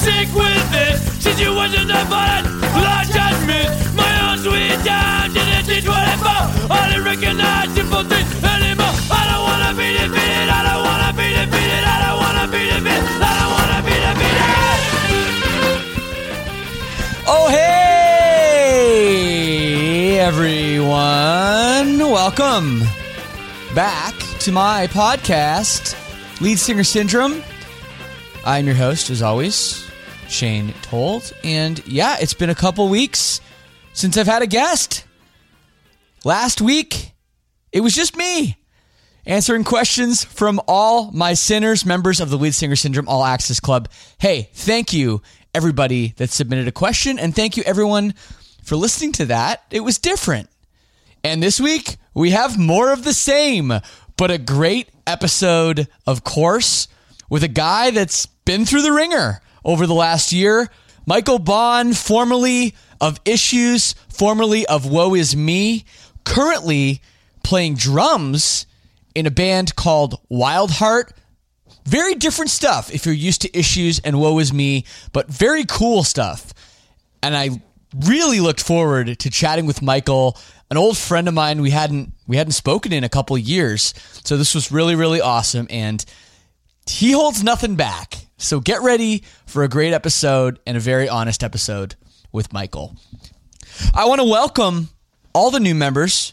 Sick with this Situation of violence, Lord judgment My own sweet time, did it teach what I found. I didn't recognize simple things anymore. I don't wanna be defeated, I don't wanna be defeated I don't wanna be defeated, I don't wanna be defeated. Oh, hey, everyone. Welcome back to my podcast, Lead Singer Syndrome. I'm your host, as always, Shane Told. And yeah, it's been a couple weeks since I've had a guest. Last week, it was just me answering questions from all my sinners, members of the Lead Singer Syndrome All Access Club. Hey, thank you, everybody that submitted a question, and thank you, everyone, for listening to that. It was different. And this week, we have more of the same, but a great episode, of course, with a guy that's been through the ringer over the last year. Michael Bohn, formerly of Issues, formerly of Woe Is Me, currently playing drums in a band called Wild Heart. Very different stuff if you're used to Issues and Woe Is Me, but very cool stuff. And I really looked forward to chatting with Michael, an old friend of mine we hadn't we hadn't spoken in a couple years. So this was really really awesome and he holds nothing back. So get ready for a great episode and a very honest episode with Michael. I want to welcome all the new members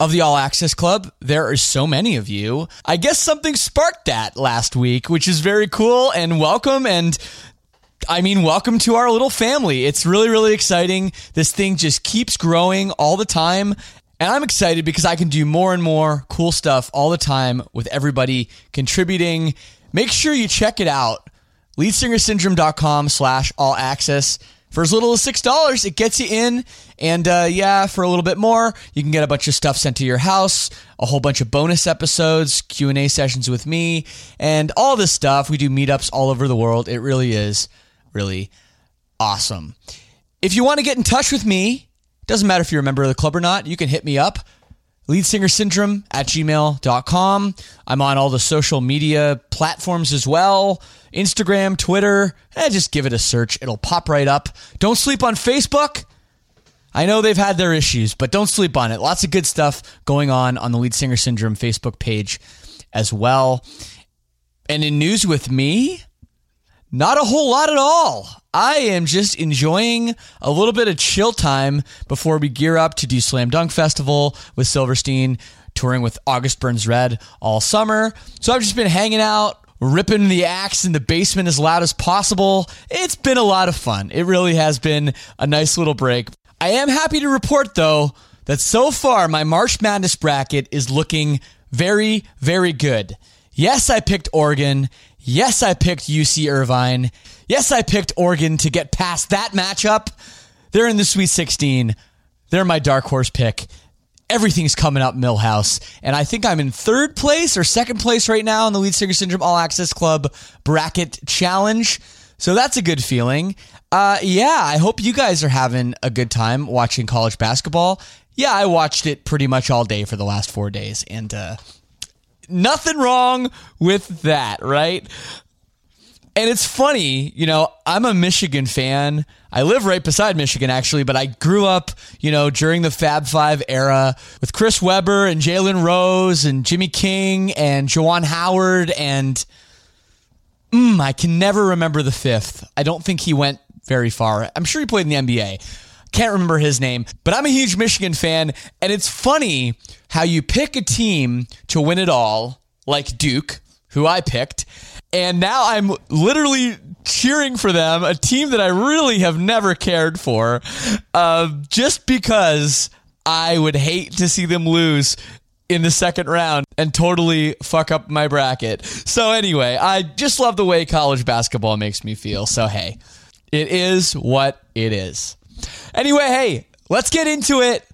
of the All Access Club. There are so many of you. I guess something sparked that last week, which is very cool and welcome. And I mean, welcome to our little family. It's really, really exciting. This thing just keeps growing all the time. And I'm excited because I can do more and more cool stuff all the time with everybody contributing. Make sure you check it out. Leadsingersyndrome.com slash all access. For as little as $6, it gets you in. And uh, yeah, for a little bit more, you can get a bunch of stuff sent to your house, a whole bunch of bonus episodes, Q&A sessions with me, and all this stuff. We do meetups all over the world. It really is really awesome. If you want to get in touch with me, doesn't matter if you're a member of the club or not, you can hit me up. Leadsingersyndrome at gmail.com. I'm on all the social media platforms as well Instagram, Twitter. Eh, just give it a search, it'll pop right up. Don't sleep on Facebook. I know they've had their issues, but don't sleep on it. Lots of good stuff going on on the Lead Singer Syndrome Facebook page as well. And in news with me, not a whole lot at all. I am just enjoying a little bit of chill time before we gear up to do Slam Dunk Festival with Silverstein, touring with August Burns Red all summer. So I've just been hanging out, ripping the axe in the basement as loud as possible. It's been a lot of fun. It really has been a nice little break. I am happy to report, though, that so far my March Madness bracket is looking very, very good. Yes, I picked Oregon. Yes, I picked UC Irvine. Yes, I picked Oregon to get past that matchup. They're in the Sweet 16. They're my dark horse pick. everything's coming up Milhouse. And I think I'm in third place or second place right now in the Lead Singer Syndrome All Access Club bracket challenge. So that's a good feeling. Uh, yeah, I hope you guys are having a good time watching college basketball. Yeah, I watched it pretty much all day for the last four days, and uh, nothing wrong with that, right? And it's funny, you know, I'm a Michigan fan. I live right beside Michigan, actually, but I grew up, you know, during the Fab Five era with Chris Webber and Jalen Rose and Jimmy King and Juwan Howard. And mm, I can never remember the fifth. I don't think he went very far. I'm sure he played in the NBA. Can't remember his name, but I'm a huge Michigan fan. And it's funny how you pick a team to win it all, like Duke, who I picked. And now I'm literally cheering for them, a team that I really have never cared for, uh, just because I would hate to see them lose in the second round and totally fuck up my bracket. So, anyway, I just love the way college basketball makes me feel. So, hey, it is what it is. Anyway, hey, let's get into it.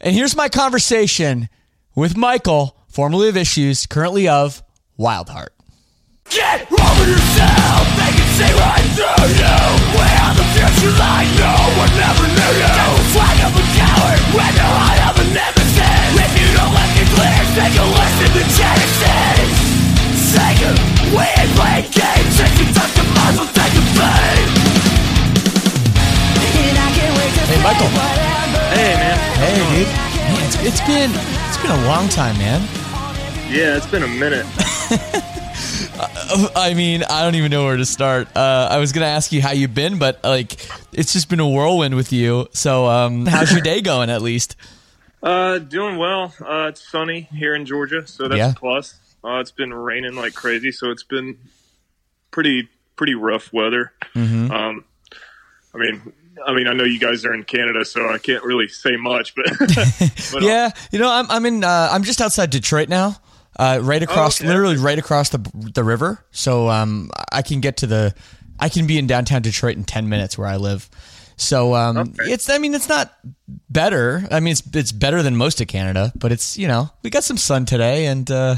And here's my conversation with Michael, formerly of Issues, currently of Wildheart. Get over yourself, they can see right through you! We are the future line, no one never knew you! Don't swag of a coward when the heart of a nemesis! If you don't let me clear, then you'll listen to Genesis! Sega, we ain't playing games! If you touch the minds, take a pain Michael. Hey man. Hey, dude. Man, it's, it's been it's been a long time, man. Yeah, it's been a minute. I mean, I don't even know where to start. Uh, I was gonna ask you how you've been, but like, it's just been a whirlwind with you. So, um, how's your day going? At least. Uh, doing well. Uh, it's sunny here in Georgia, so that's Yeah. a plus. Uh, it's been raining like crazy, so it's been pretty pretty rough weather. Mm-hmm. Um, I mean, I mean, I know you guys are in Canada, so I can't really say much, but, but Yeah, you know, I'm I'm in uh, I'm just outside Detroit now. Uh, right across, okay. literally right across the the river. So um, I can get to the, I can be in downtown Detroit in ten minutes where I live. So um, Okay. it's, I mean, it's not better. I mean, it's it's better than most of Canada, but it's you know we got some sun today and uh,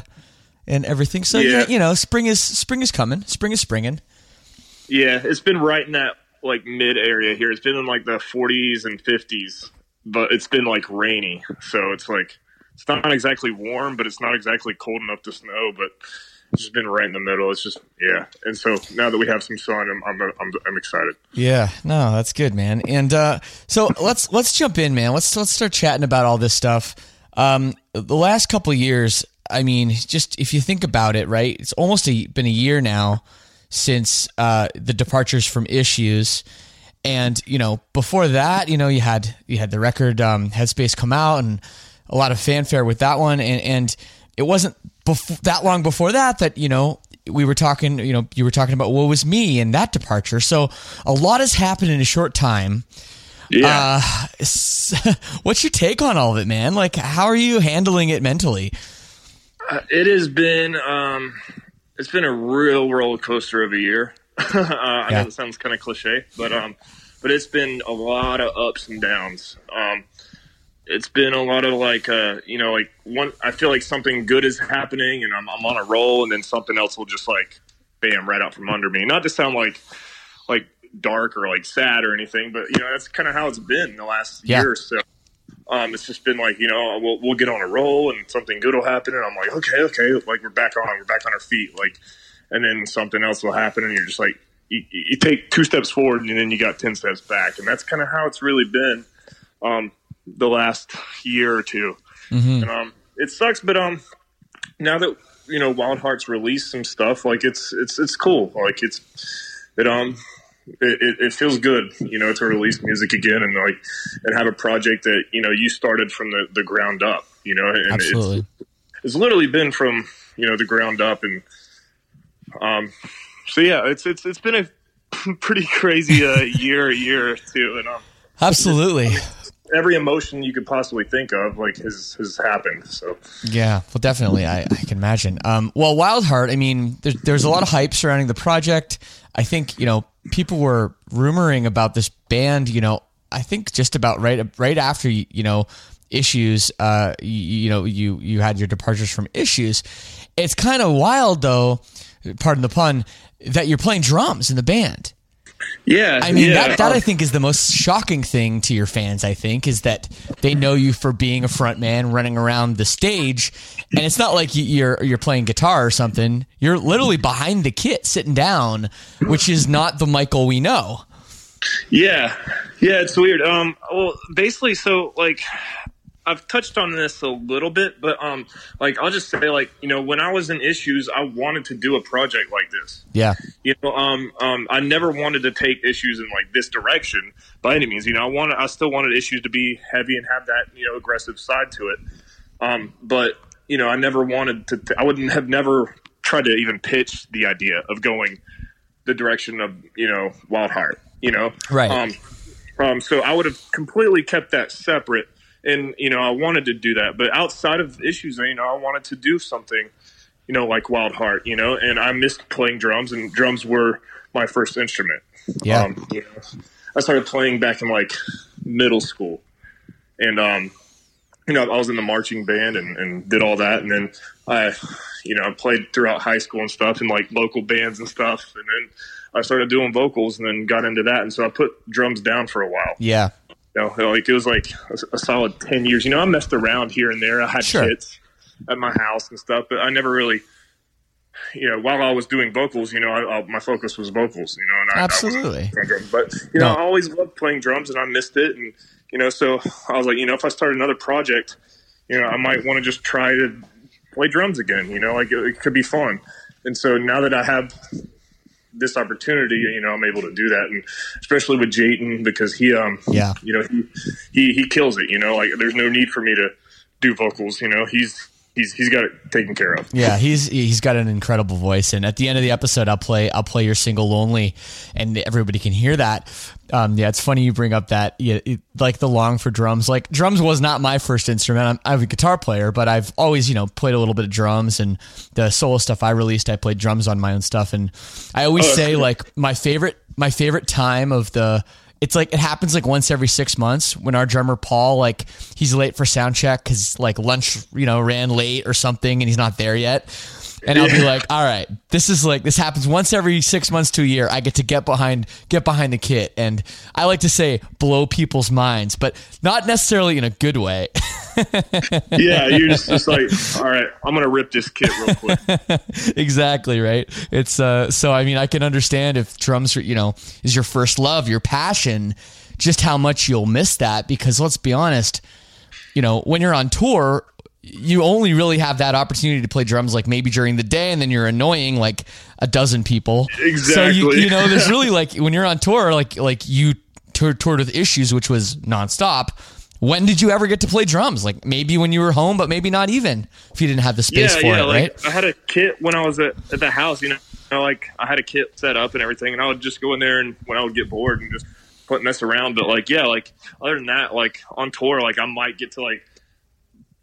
and everything. So yeah. Yeah. you know, spring is spring is coming. Spring is springing. yeah, it's been right in that like mid area here. It's been in like the 40s and 50s, but it's been like rainy, so it's like it's not exactly warm, but it's not exactly cold enough to snow. But it's just been right in the middle. It's just yeah. And so now that we have some sun, I'm I'm I'm, I'm excited. Yeah, no, that's good, man. And uh, so let's let's jump in, man. Let's let's start chatting about all this stuff. Um, the last couple years, I mean, just if you think about it, right? It's almost a, been a year now since uh, the departures from issues, and you know, before that, you know, you had you had the record um, Headspace come out, and a lot of fanfare with that one, and and it wasn't bef- that long before that that you know we were talking, you know, you were talking about what was me and that departure. So a lot has happened in a short time. Yeah. Uh, what's your take on all of it, man? Like, how are you handling it mentally? Uh, it has been um, it's been a real roller coaster of a year. uh, I Yeah. know it sounds kind of cliche, but um, but it's been a lot of ups and downs. Um, it's been a lot of like uh, you know, like one. I feel like something good is happening, and I'm I'm on a roll, and then something else will just like bam right out from under me. Not to sound like like dark or like sad or anything, but you know that's kind of how it's been the last Yeah. year or so. Um, it's just been like you know we'll we'll get on a roll and something good will happen. And I'm like okay okay. Like we're back on we're back on our feet. Like and then something else will happen and you're just like you, you take two steps forward and then you got ten steps back. And that's kind of how it's really been um, the last year or 2 Mm-hmm. and um it sucks but um now that you know Wild Hearts released some stuff like it's it's it's cool. Like it's it um it, it, it feels good, you know, to release music again and like and have a project that you know you started from the, the ground up, you know, and Absolutely. It's, it's literally been from you know the ground up, and um, so yeah, it's it's it's been a pretty crazy uh, year, year or two, and um, Absolutely. every emotion you could possibly think of like has has happened. So Yeah, well, definitely. I, I can imagine. Um, well, Wild Heart, I mean, there, there's a lot of hype surrounding the project. I think, you know, people were rumoring about this band, you know, I think just about right right after, you know, issues. Uh, you, you know, you you had your departures from issues. It's kind of wild, though. Pardon the pun. That you're playing drums in the band. Yeah, I mean, yeah, that, that um, I think is the most shocking thing to your fans, I think, is that they know you for being a front man running around the stage. And it's not like you- you're, you're playing guitar or something. You're literally behind the kit sitting down, which is not the Michael we know. Yeah, yeah, it's weird. Um, well, basically, so like, I've touched on this a little bit, but um, like, I'll just say, like, you know, when I was in issues, I wanted to do a project like this. Yeah. You know, um, um, I never wanted to take issues in like this direction by any means. You know, I wanted, I still wanted issues to be heavy and have that you know aggressive side to it. Um, but you know, I never wanted to. I wouldn't have never tried to even pitch the idea of going the direction of you know Wild Heart. You know, Right. Um, um, so I would have completely kept that separate, and you know, I wanted to do that. But outside of issues, you know, I wanted to do something, you know, like Wild Heart. You know, and I missed playing drums, and drums were my first instrument. Yeah. Um, you know, I started playing back in like middle school, and um, you know, I was in the marching band and, and did all that, and then I, you know, I played throughout high school and stuff, and like local bands and stuff, and then I started doing vocals, and then got into that, and so I put drums down for a while. Yeah. Know, like it was like a, a solid ten years. You know, I messed around here and there. I had Sure. kits at my house and stuff, but I never really. You know, while I was doing vocals, you know, I, I, my focus was vocals. You know, and I, I Absolutely. drums. But you know, No. I always loved playing drums, and I missed it. And you know, so I was like, you know, if I start another project, you know, I might want to just try to play drums again. You know, like it, it could be fun. And so now that I have this opportunity, you know, I'm able to do that, and especially with Jayton because he, um, Yeah. you know, he he he kills it. You know, like there's no need for me to do vocals. You know, he's he's he's got it taken care of. Yeah, he's he's got an incredible voice, and at the end of the episode, I'll play I'll play your single "Lonely," and everybody can hear that. Um, yeah, it's funny you bring up that yeah, it, like the long for drums. Like drums was not my first instrument. I'm, I'm a guitar player, but I've always you know played a little bit of drums and the solo stuff I released. I played drums on my own stuff, and I always Oh, say cool. like my favorite my favorite time of the it's like it happens like once every six months when our drummer Paul like he's late for sound check because like lunch you know ran late or something and he's not there yet. And I'll be like, all right, this is like this happens once every six months to a year. I get to get behind get behind the kit, and I like to say blow people's minds, but not necessarily in a good way. yeah, you're just, just like, all right, I'm gonna rip this kit real quick. exactly right. It's uh, so I mean I can understand if drums are you know is your first love, your passion, just how much you'll miss that because let's be honest, you know when you're on tour. You only really have that opportunity to play drums like maybe during the day, and then you're annoying like a dozen people. So you, Exactly. you know, there's really like when you're on tour, like like you tour, toured with issues, which was nonstop. When did you ever get to play drums? Like maybe when you were home, but maybe not even if you didn't have the space yeah, for yeah. it, like right? I had a kit when I was at, at the house. You know, You know, like I had a kit set up and everything, and I would just go in there and when I would get bored and just put mess around. But like, yeah, like other than that, like on tour, like I might get to like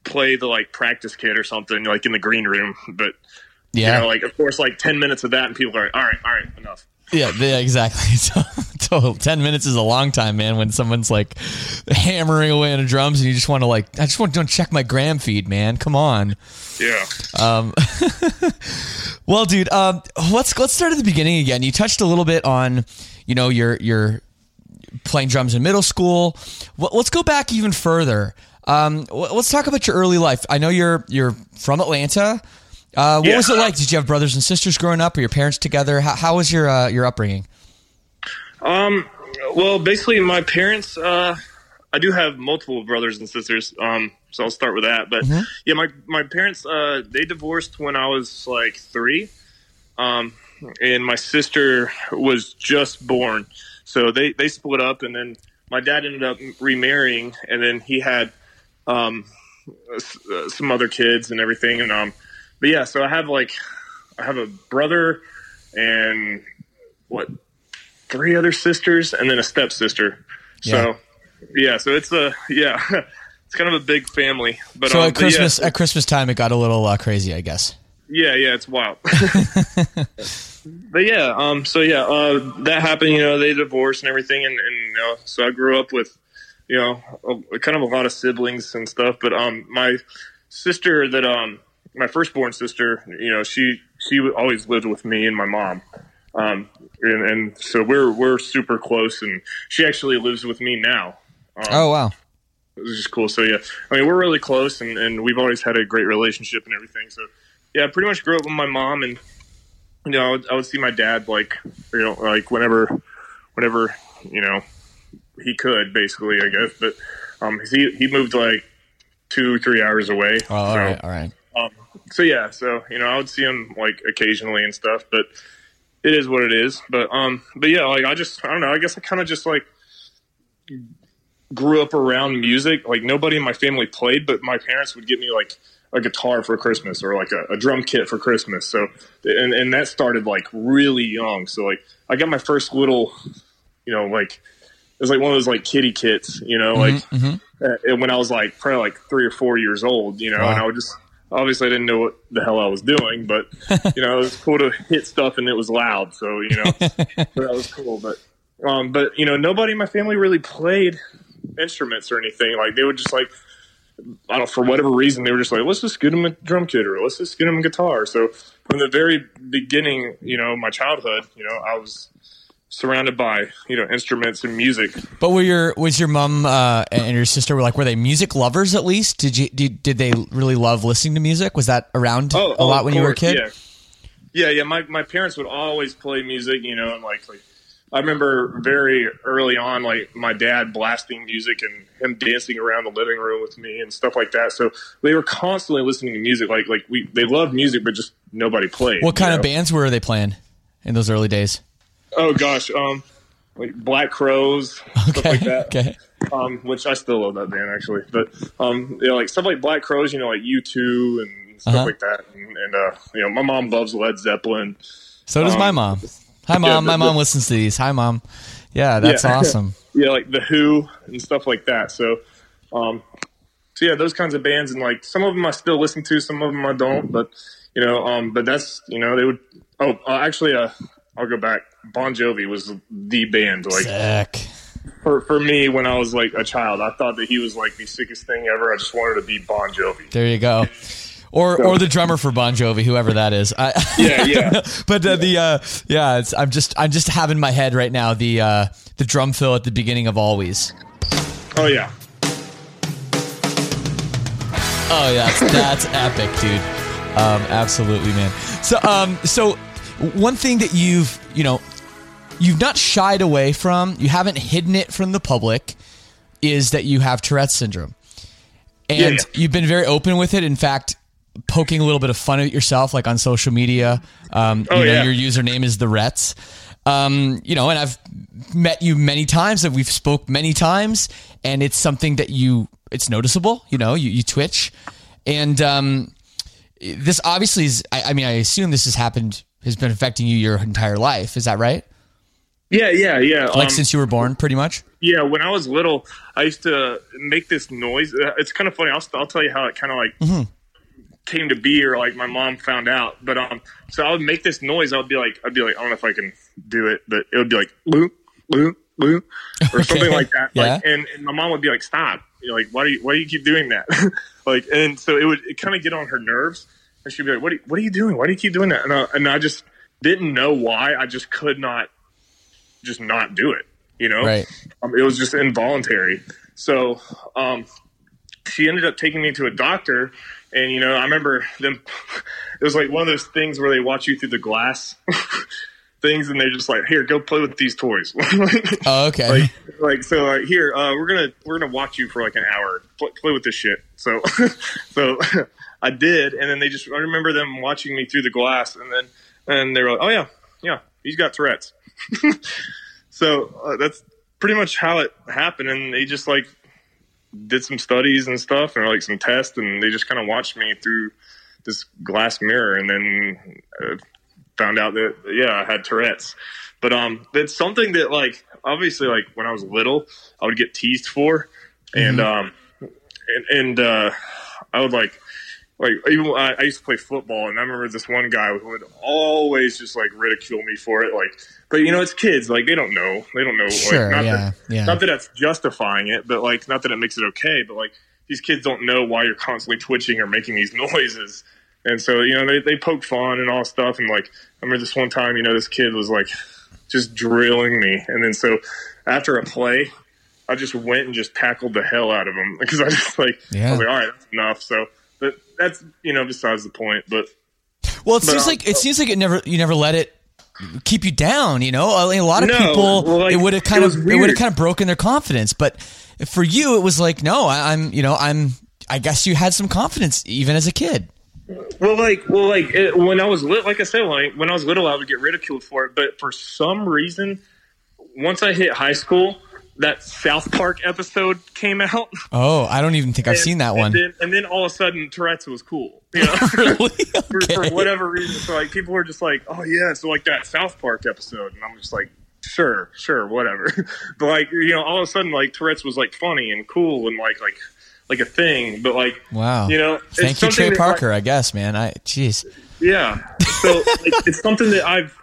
play the like practice kit or something like in the green room. But Yeah. you know, like of course, like ten minutes of that, and people are like, all right, all right, enough. Yeah, yeah, exactly. So, total ten minutes is a long time, man. When someone's like hammering away on the drums, and you just want to like, I just want to check my gram feed, man. Come on. Yeah. Um. well, dude, um, let's let's start at the beginning again. You touched a little bit on, you know, your your playing drums in middle school. Let's go back even further. Um, let's talk about your early life. I know you're you're from Atlanta. Uh, what Yeah. was it like? Did you have brothers and sisters growing up? Or your parents together? How, how was your uh, your upbringing? Um, well, basically, my parents. Uh, I do have multiple brothers and sisters. Um, so I'll start with that. But yeah, my my parents. Uh, they divorced when I was like three. Um, and my sister was just born, so they they split up, and then my dad ended up remarrying, and then he had um uh, some other kids and everything, and um, but yeah, so I have like I have a brother and what three other sisters and then a stepsister. So yeah, so it's a yeah, it's kind of a big family. But So um, at but yeah, Christmas at Christmas time, it got a little uh, crazy, I guess. yeah, yeah, it's wild. but yeah, um, so yeah, uh, that happened. You know, they divorced and everything, and, and you know, so I grew up with you know, a, kind of a lot of siblings and stuff. But um, my sister that um, my firstborn sister, you know, she she always lived with me and my mom. Um, and, and so we're we're super close, and she actually lives with me now. Um, Oh wow. it was just cool. So yeah, I mean, we're really close, and, and we've always had a great relationship and everything. So yeah, I pretty much grew up with my mom, and you know, I would, I would see my dad like you know, like whenever, whenever you know, he could basically, I guess. But um, he he moved like two three hours away. Oh, all so, right, all right. um, so yeah, so you know, I would see him like occasionally and stuff, but it is what it is. But um, but yeah, like I just I don't know. I guess I kind of just like grew up around music. Like nobody in my family played, but my parents would get me like a guitar for Christmas or like a, a drum kit for Christmas. So and and that started like really young. So like I got my first little, you know, like it was like one of those like kitty kits, you know, like uh, and when I was like probably like three or four years old, you know, and I would just obviously I didn't know what the hell I was doing, but you know, it was cool to hit stuff and it was loud, so you know, so that was cool. But um, but you know, nobody in my family really played instruments or anything. Like they would just like I don't for whatever reason they were just like let's just get them a drum kit or let's just get them a guitar. So from the very beginning, you know, my childhood, you know, I was surrounded by you know instruments and music. But were your was your mom uh, and your sister were like were they music lovers at least? Did you did, did they really love listening to music? Was that around a oh, lot when you were a kid? Yeah, yeah, yeah. My my parents would always play music, you know, and like like I remember very early on, like my dad blasting music and him dancing around the living room with me and stuff like that. So they were constantly listening to music. Like like we they loved music, but just nobody played. What kind you of bands were they playing in those early days? Oh gosh, um, like Black Crowes, stuff Okay, like that. okay. Um, which I still love that band actually, but um, you know, like stuff like Black Crowes, you know, like U two and stuff Uh-huh. like that, and, and uh, you know, my mom loves Led Zeppelin. So does Um, my mom. Hi mom, the- my mom the- listens to these. Hi mom. Yeah, that's Yeah. awesome. yeah, like the Who and stuff like that. So, um, so yeah, those kinds of bands, and like some of them I still listen to, some of them I don't. But you know, um, but that's you know they would. Oh, uh, actually, uh, I'll go back. Bon Jovi was the band. Like Sick. for for me when I was like a child, I thought that he was like the sickest thing ever. I just wanted to be Bon Jovi. There you go. Or, or the drummer for Bon Jovi, whoever that is. I, Yeah, yeah. but uh, the uh, yeah, it's, I'm just I'm just having in my head right now the uh, the drum fill at the beginning of Always. Oh yeah, Oh yeah, that's, that's epic, dude. Um, absolutely, man. So um, so one thing that you've you know you've not shied away from, you haven't hidden it from the public, is that you have Tourette's syndrome, and Yeah, yeah. you've been very open with it. In fact. Poking a little bit of fun at yourself, like on social media. Um, Oh, you know, yeah. your username is the Rets. Um, you know, and I've met you many times, and we've spoke many times, and it's something that you it's noticeable. You know, you, you twitch, and um, this obviously is. I, I mean, I assume this has happened has been affecting you your entire life. Is that right? yeah, yeah, yeah. Like Um, since you were born, pretty much. Yeah, when I was little, I used to make this noise. Uh, It's kind of funny. I'll, I'll tell you how it kind of like Mm-hmm. came to be, or like my mom found out. But um, so I would make this noise. I would be like, I'd be like, I don't know if I can do it, but it would be like, boo, boo, boo, or something like that. Yeah. Like, and, and my mom would be like, stop. You know, like, why do you why do you keep doing that? like, and so it would it kind of get on her nerves, and she'd be like, what are, you- what are you doing? Why do you keep doing that? And I, and I just didn't know why. I just could not, just not do it. You know, Right. um, it was just involuntary. So um, she ended up taking me to a doctor, and you know, I remember them. It was like one of those things where they watch you through the glass things, and they're just like, "Here, go play with these toys." Oh, okay. like, like so, like here, uh, we're gonna we're gonna watch you for like an hour. Play, play with this shit. So, so I did, and then they just I remember them watching me through the glass, and then and they were like, "Oh yeah, yeah, he's got Tourette's." so uh, that's pretty much how it happened, and they just like did some studies and stuff, and like some tests, and they just kind of watched me through this glass mirror, and then uh, found out that yeah, I had Tourette's. But um, it's something that like obviously like when I was little, I would get teased for, and um, and, and uh, I would like like even I, I used to play football, and I remember this one guy who would always just like ridicule me for it. Like, but you know, it's kids; like they don't know, they don't know. Sure, like, not yeah, that, yeah. Not that that's justifying it, but like, not that it makes it okay, but like these kids don't know why you're constantly twitching or making these noises. And so, you know, they, they poke fun and all stuff. And like, I remember this one time, you know, this kid was like just drilling me. And then so after a play, I just went and just tackled the hell out of him because I just like, yeah. I was like, all right, that's enough. So, but that's, you know, besides the point. But Well, it But, seems um, like it seems like it never you never let it keep you down. You know, I mean, a lot of No, people well, like, it would have kind of it would have kind of broken their confidence, but for you, it was like, no, I, I'm you know I'm I guess you had some confidence even as a kid. Well, like, well, like it, when I was lit, like I said, I, when I was little, I would get ridiculed for it. But for some reason, once I hit high school, that South Park episode came out. Oh, I don't even think I've seen that one. And then, and then all of a sudden, Tourette's was cool. You know, really? for, Okay. for whatever reason. So like, people were just like, "Oh yeah," so like that South Park episode, and I'm just like, "Sure, sure, whatever." but like, you know, all of a sudden, like Tourette's was like funny and cool and like like like a thing. But like, Wow. you know, Thank you, Trey that, like, Parker. I guess, man. I jeez. yeah. So like, it's something that I've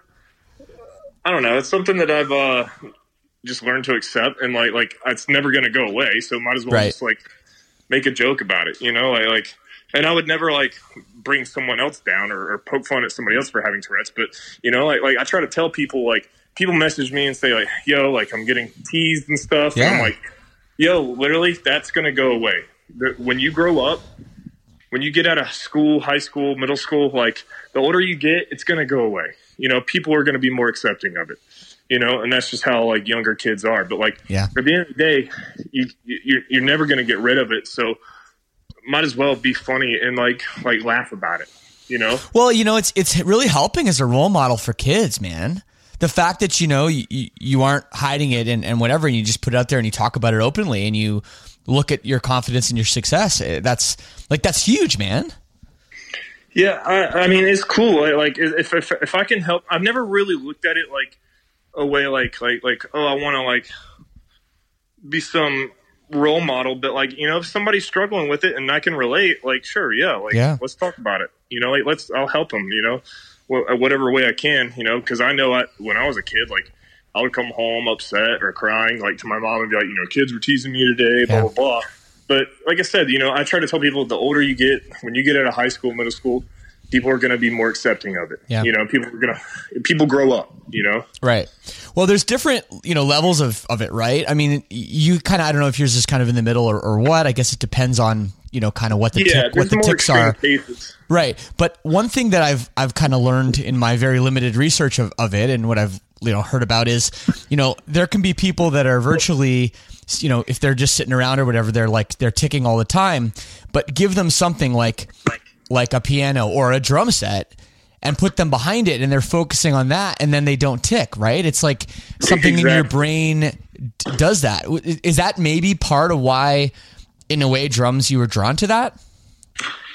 I don't know, it's something that I've uh just learn to accept and like like it's never gonna go away, so might as well Right. just like make a joke about it, you know? Like, like and I would never like bring someone else down or, or poke fun at somebody else for having Tourette's, but you know, like like I try to tell people like people message me and say like, yo, like I'm getting teased and stuff. And I'm like, yo, literally that's gonna go away. When you grow up, when you get out of school, high school, middle school, like the older you get, it's going to go away. You know, people are going to be more accepting of it. You know, and that's just how like younger kids are. But like Yeah. at the end of the day, you you're, you're never going to get rid of it. So might as well be funny and like like laugh about it. You know, Well, you know, it's it's really helping as a role model for kids, man. The fact that you know you, you- you aren't hiding it and, and whatever, and you just put it out there and you talk about it openly, and you look at your confidence and your success. eh, That's like that's huge, man. Yeah, I, I mean it's cool. I- Like if, if if I can help, I've never really looked at it like a way like like like oh I want to like be some role model, but like you know if somebody's struggling with it and I can relate, like sure, yeah, like Yeah. let's talk about it. You know, like let's I'll help them. You know, wh- uh, whatever way I can. You know, because I know I, when I was a kid, like I would come home upset or crying, like to my mom and be like, you know, kids were teasing me today, blah Yeah. blah blah. But like I said, you know, I try to tell people the older you get, when you get out of high school, middle school, people are going to be more accepting of it. Yeah. You know, people are going to people grow up. You know. Right. Well, there's different, you know, levels of, of it, right? I mean, you kind of, I don't know if yours is kind of in the middle or, or what. I guess it depends on, you know, kind of what the Yeah, tic, what the tics are. cases. Right. But one thing that I've I've kind of learned in my very limited research of, of it and what I've you know heard about is, you know, there can be people that are virtually you know, if they're just sitting around or whatever, they're like they're ticking all the time. But give them something like like a piano or a drum set and put them behind it and they're focusing on that and then they don't tic, right? It's like something in your brain does that. Is that maybe part of why in a way drums you were drawn to that?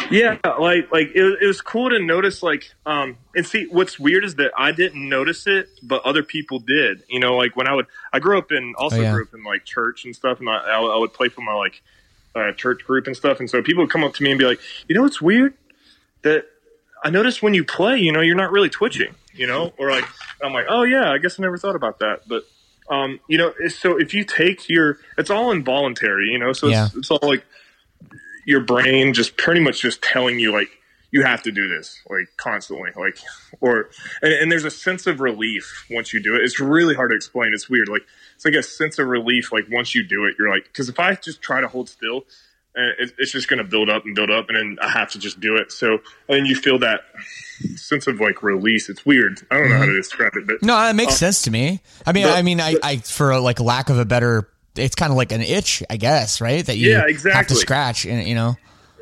Yeah, like like it, was- it was cool to notice like um and see what's weird is that I didn't notice it, but other people did. You know, like when I would I grew up in also Oh, yeah. grew up in like church and stuff, and I, I, I would play for my like uh, church group and stuff, and so people would come up to me and be like, you know, what's weird that I noticed when you play, you know, you're not really twitching, you know, or like I'm like, oh yeah, I guess I never thought about that, but. Um, you know, so if you take your, it's all involuntary, you know, so Yeah. it's, it's all like your brain just pretty much just telling you like you have to do this like constantly like or and, and there's a sense of relief once you do it. It's really hard to explain. It's weird. Like it's like a sense of relief like once you do it you're like because if i just try to hold still uh, it, it's just going to build up and build up and then i have to just do it so and then you feel that sense of like release it's weird i don't know how to describe it but No, it makes sense to me. I mean, but- I mean, I, I for a, like lack of a better, it's kind of like an itch, I guess, right? That you Yeah, exactly. have to scratch, and you know,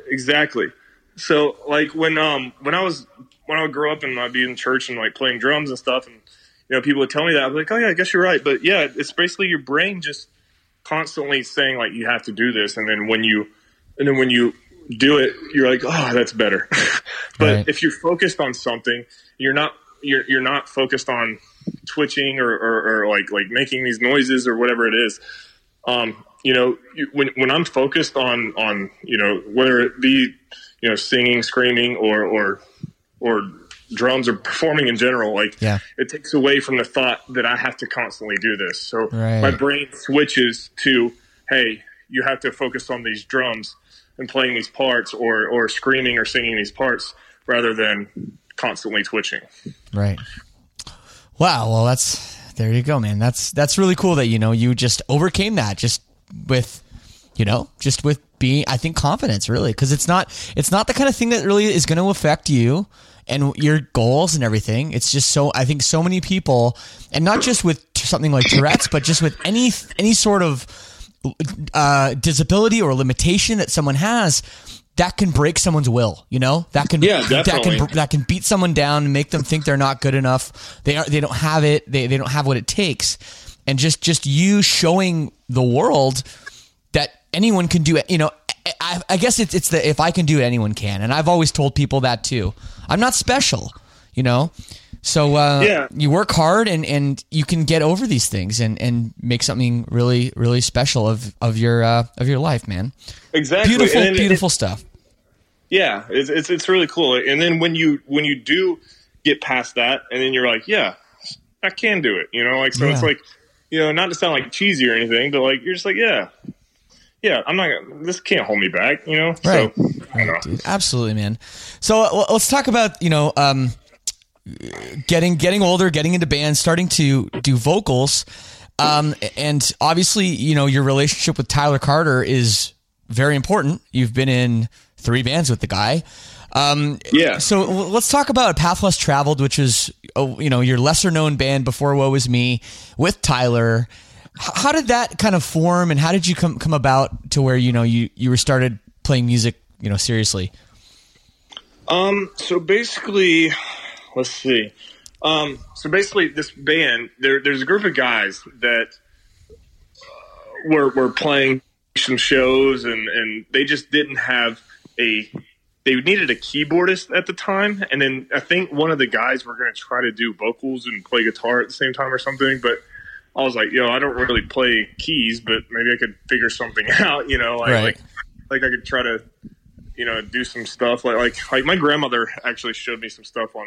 exactly. So like when um when I was when I would grow up and I'd be in church and like playing drums and stuff, and you know people would tell me that I'd be like, oh yeah, I guess you're right. But yeah, it's basically your brain just constantly saying like you have to do this, and then when you and then when you do it, you're like, oh, that's better. but Right. if you're focused on something, you're not you're you're not focused on twitching or, or, or like like making these noises or whatever it is um, you know, you, when when I'm focused on on you know whether it be you know, singing, screaming, or or or drums or performing in general. Like, Yeah. it takes away from the thought that I have to constantly do this. So Right. my brain switches to, hey, you have to focus on these drums and playing these parts, or or screaming or singing these parts, rather than constantly twitching. Right. Wow. Well, that's there you go, man. That's that's really cool that you know you just overcame that just with you know just with being I think confidence really because it's not it's not the kind of thing that really is going to affect you and your goals and everything. It's just so I think so many people and not just with something like Tourette's, but just with any any sort of uh, disability or limitation that someone has that can break someone's will you know? That can Yeah, that can that can beat someone down and make them think they're not good enough. They are they don't have it. They, they don't have what it takes. And just just you showing the world that anyone can do it you know? I, I guess it's it's the if I can do it anyone can. And I've always told people that too. I'm not special you know so uh, Yeah. you work hard and, and you can get over these things and, and make something really really special of of your uh, of your life, man. Exactly. Beautiful, And it- beautiful stuff. yeah, it's, it's it's really cool. And then when you when you do get past that, and then you're like, yeah, I can do it. You know, like so it's like, you know, not to sound like cheesy or anything, but like you're just like, yeah, yeah, I'm not. gonna This can't hold me back. You know, Right. so don't know. Dude, absolutely, man. So uh, let's talk about you know um, getting getting older, getting into bands, starting to do vocals, um, and obviously you know your relationship with Tyler Carter is very important. You've been in three bands with the guy. Um, Yeah. So let's talk about Path Less Traveled, which is you know your lesser known band before Woe Was Me with Tyler. How did that kind of form, and how did you come come about to where you know you you were started playing music you know seriously? Um. So basically, let's see. Um. So basically, this band there. There's a group of guys that uh, were were playing some shows, and and they just didn't have a. They needed a keyboardist at the time, and then I think one of the guys were going to try to do vocals and play guitar at the same time or something. But I was like, yo, I don't really play keys, but maybe I could figure something out. You know, like Right. like, like I could try to you know, do some stuff like like like my grandmother actually showed me some stuff on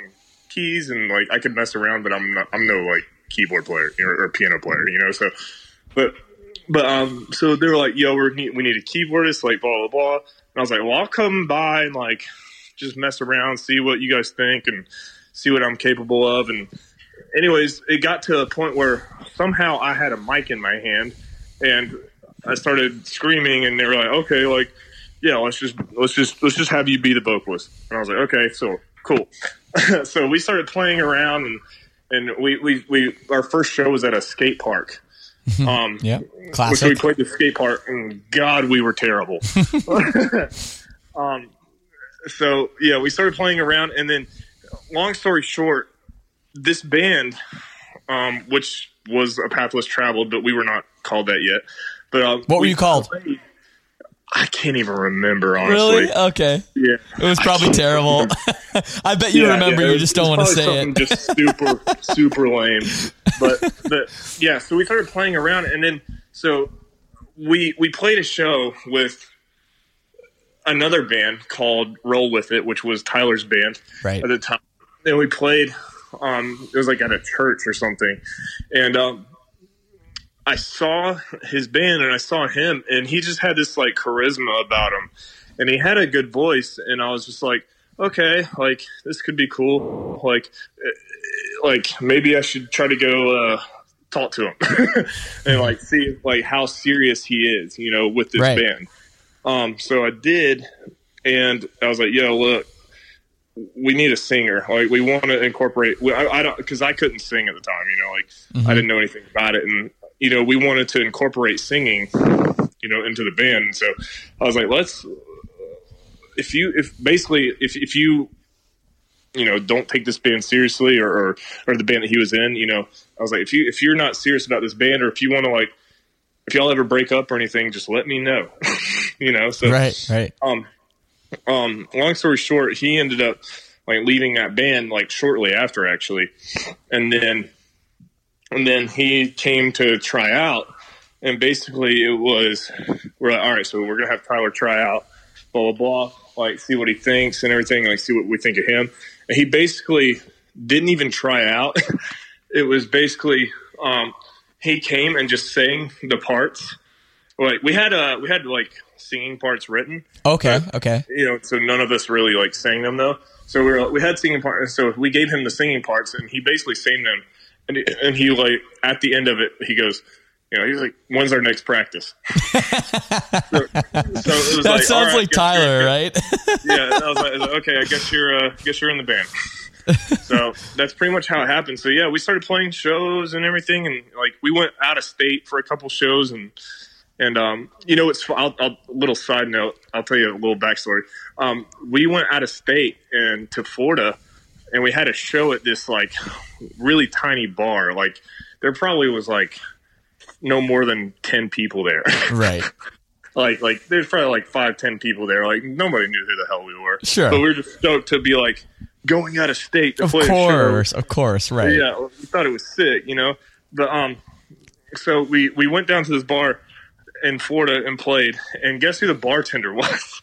keys and like I could mess around, but I'm not, I'm no like keyboard player know, or piano player, you know. So, but but um, so they were like, "Yo, we need we need a keyboardist," like blah blah blah. And I was like, "Well, I'll come by and like just mess around, see what you guys think, and see what I'm capable of." And anyways, it got to a point where somehow I had a mic in my hand, and I started screaming, and they were like, "Okay, like." yeah, let's just let's just let's just have you be the vocalist. And I was like, okay, so cool. so we started playing around, and and we we, we our first show was at a skate park. Um, Yeah, so we played the skate park, and God, we were terrible. um, so yeah, we started playing around, and then, long story short, this band, um, which was a Path Less Traveled, but we were not called that yet. But uh, What were we you called? played- I can't even remember honestly. Really? Okay. Yeah. It was probably terrible. I bet you Yeah, remember. yeah, you just don't want to say it. Just super, super lame. But, but yeah, so we started playing around, and then so we we played a show with another band called Roll with It, which was Tyler's band Right. at the time. And we played. Um, it was like at a church or something, and um, I saw his band and I saw him, and he just had this like charisma about him, and he had a good voice, and I was just like, okay, like this could be cool, like, eh, like maybe I should try to go uh, talk to him and like see like how serious he is, you know, with this Right. band. Um, so I did, and I was like, yo, look. We need a singer. Like we want to incorporate. I, I don't because I couldn't sing at the time. You know, like I didn't know anything about it, and you know, we wanted to incorporate singing, you know, into the band. And so I was like, let's, if you, if basically, if, if you, you know, don't take this band seriously or, or, or the band that he was in, you know, I was like, if you, if you're not serious about this band or if you want to like, if y'all ever break up or anything, just let me know, you know? So, Right. Right. um, um, long story short, he ended up like leaving that band like shortly after actually, and then and then he came to try out, and basically it was we're like, all right, so we're gonna have Tyler try out, blah blah blah. like see what he thinks and everything, like see what we think of him. And he basically didn't even try out. it was basically um, he came and just sang the parts. Like we had uh we had like singing parts written, Okay, okay. you know, so none of us really like sang them though. So we were we had singing parts. So we gave him the singing parts, and he basically sang them. And he, and he like at the end of it, he goes, you know, he's like, "When's our next practice?" so, so it was That like, sounds "All right, like Tyler, right? Yeah, I was like, I was like, okay, I guess you're uh, guess you're in the band. so that's pretty much how it happened. So yeah, we started playing shows and everything, and like we went out of state for a couple shows, and and um, you know, it's I'll, I'll, little side note. I'll tell you a little backstory. Um, we went out of state and to Florida, and we had a show at this like really tiny bar. Like there probably was like no more than ten people there. right. like like there's probably like five ten people there. Like nobody knew who the hell we were. Sure. but we were just stoked to be like going out of state to Of play a show. course, of course, right. Yeah, we thought it was sick, you know. But um, so we we went down to this bar in Florida and played, and guess who the bartender was?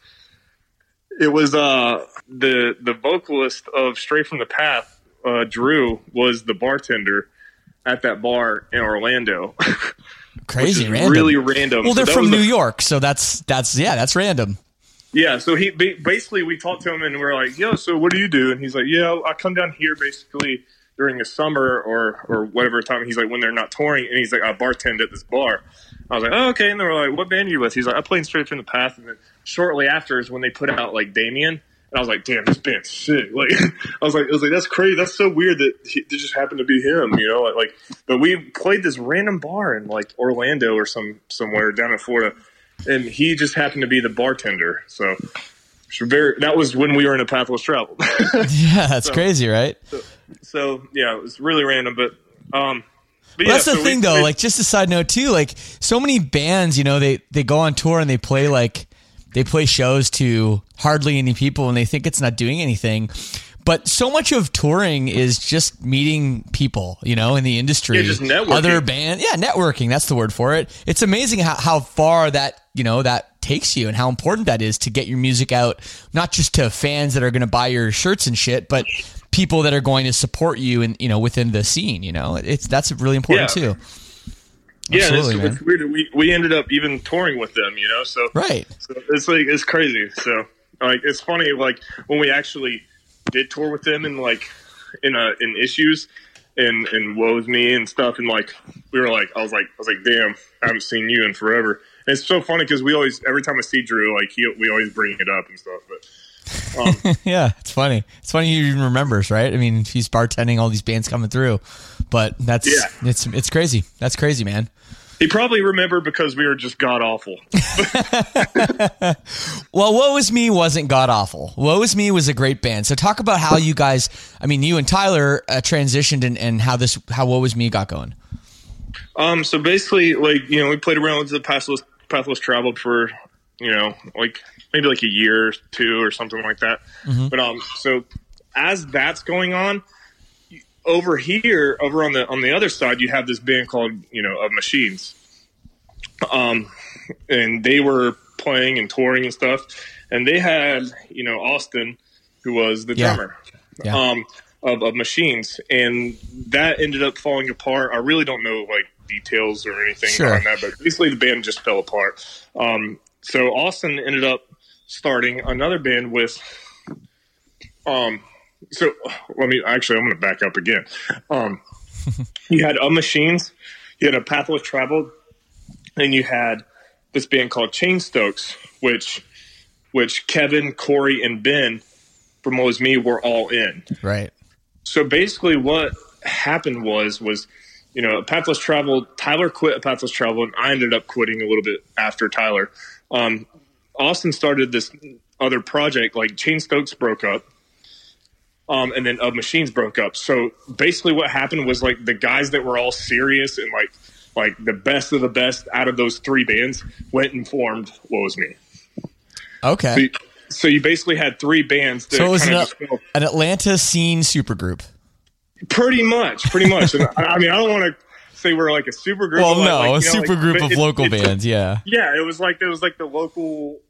It was uh the the vocalist of Straight from the Path, uh, Drew, was the bartender at that bar in Orlando. Crazy, random. really random. well, they're that from New the- York, so that's that's yeah, that's random. Yeah, so he basically we talked to him and we are like, "Yo, so what do you do?" And he's like, "Yeah, I come down here basically during the summer or or whatever time." He's like, "When they're not touring," and he's like, "I bartend at this bar." I was like, "Oh, okay." And they were like, "What band are you with?" He's like, "I played Straight from the Path." And then shortly after is when they put out like Damien, and I was like, "Damn, this band's sick!" Like, I was like, "I was like, that's crazy. That's so weird that he, it just happened to be him." You know, like, like, but we played this random bar in like Orlando or some somewhere down in Florida and he just happened to be the bartender. So, so very that was when we were in a Path Less Traveled. Yeah, that's crazy, right? so yeah, it was really random, but um, but Well, yeah, that's the so we- thing, though. we- Like, just a side note too. Like, so many bands, you know, they they go on tour and they play like they play shows to hardly any people, and they think it's not doing anything. But so much of touring is just meeting people, you know, in the industry. Yeah, just networking. Other band, yeah, networking. That's the word for it. It's amazing how, how far that you know that takes you, and how important that is to get your music out, not just to fans that are going to buy your shirts and shit, but people that are going to support you and you know within the scene. You know, it's that's really important Yeah. too. Yeah, it's, it's weird. We we ended up even touring with them, you know. So Right. So it's like it's crazy. So like it's funny like when we actually did tour with them and like in uh in issues and and woes me and stuff and like we were like I was like I was like damn I haven't seen you in forever. And it's so funny because we always every time I see Drew like he we always bring it up and stuff. But Yeah, it's funny. It's funny he even remembers, right? I mean, he's bartending all these bands coming through, but that's Yeah. it's it's crazy. That's crazy, man. he probably remembered because we were just god awful. Well, Woe Is Me wasn't god awful. Woe Is Me was a great band. So talk about how you guys, I mean, you and Tyler uh, transitioned and, and how this, how Woe Is Me got going. Um, so basically, like you know, we played around with the pathless Path Less Traveled for you know like maybe like a year or two or something like that. But um, so as that's going on, over here, over on the on the other side, you have this band called you know of Machines. Um, and they were playing and touring and stuff, and they had you know Austin, who was the Yeah. drummer. Yeah. Um, of, of machines, and that ended up falling apart. I really don't know like details or anything Sure. on that, but basically the band just fell apart. Um, so Austin ended up starting another band with. Um, so let me actually, I'm going to back up again. Um, you had a machines, you had a Path Less Traveled, and you had this band called Chain Stokes, which which Kevin, Corey, and Ben from Woe Is Me were all in. Right. So basically, what happened was was you know Path Less Traveled. Tyler quit Path Less Traveled, and I ended up quitting a little bit after Tyler. Um, Austin started this other project. Like Chain Stokes broke up, um, and then Of Machines broke up. So basically, what happened was like the guys that were all serious and like like the best of the best out of those three bands went and formed Woe Is Me. Okay. So you, so you basically had three bands. That So it was an, kind just fell an Atlanta scene supergroup. Pretty much, pretty much. I, I mean, I don't want to say we're like a super group. Well, no, like, a know, like, group of it- local it's- bands. Yeah. Yeah, it was like it was like the local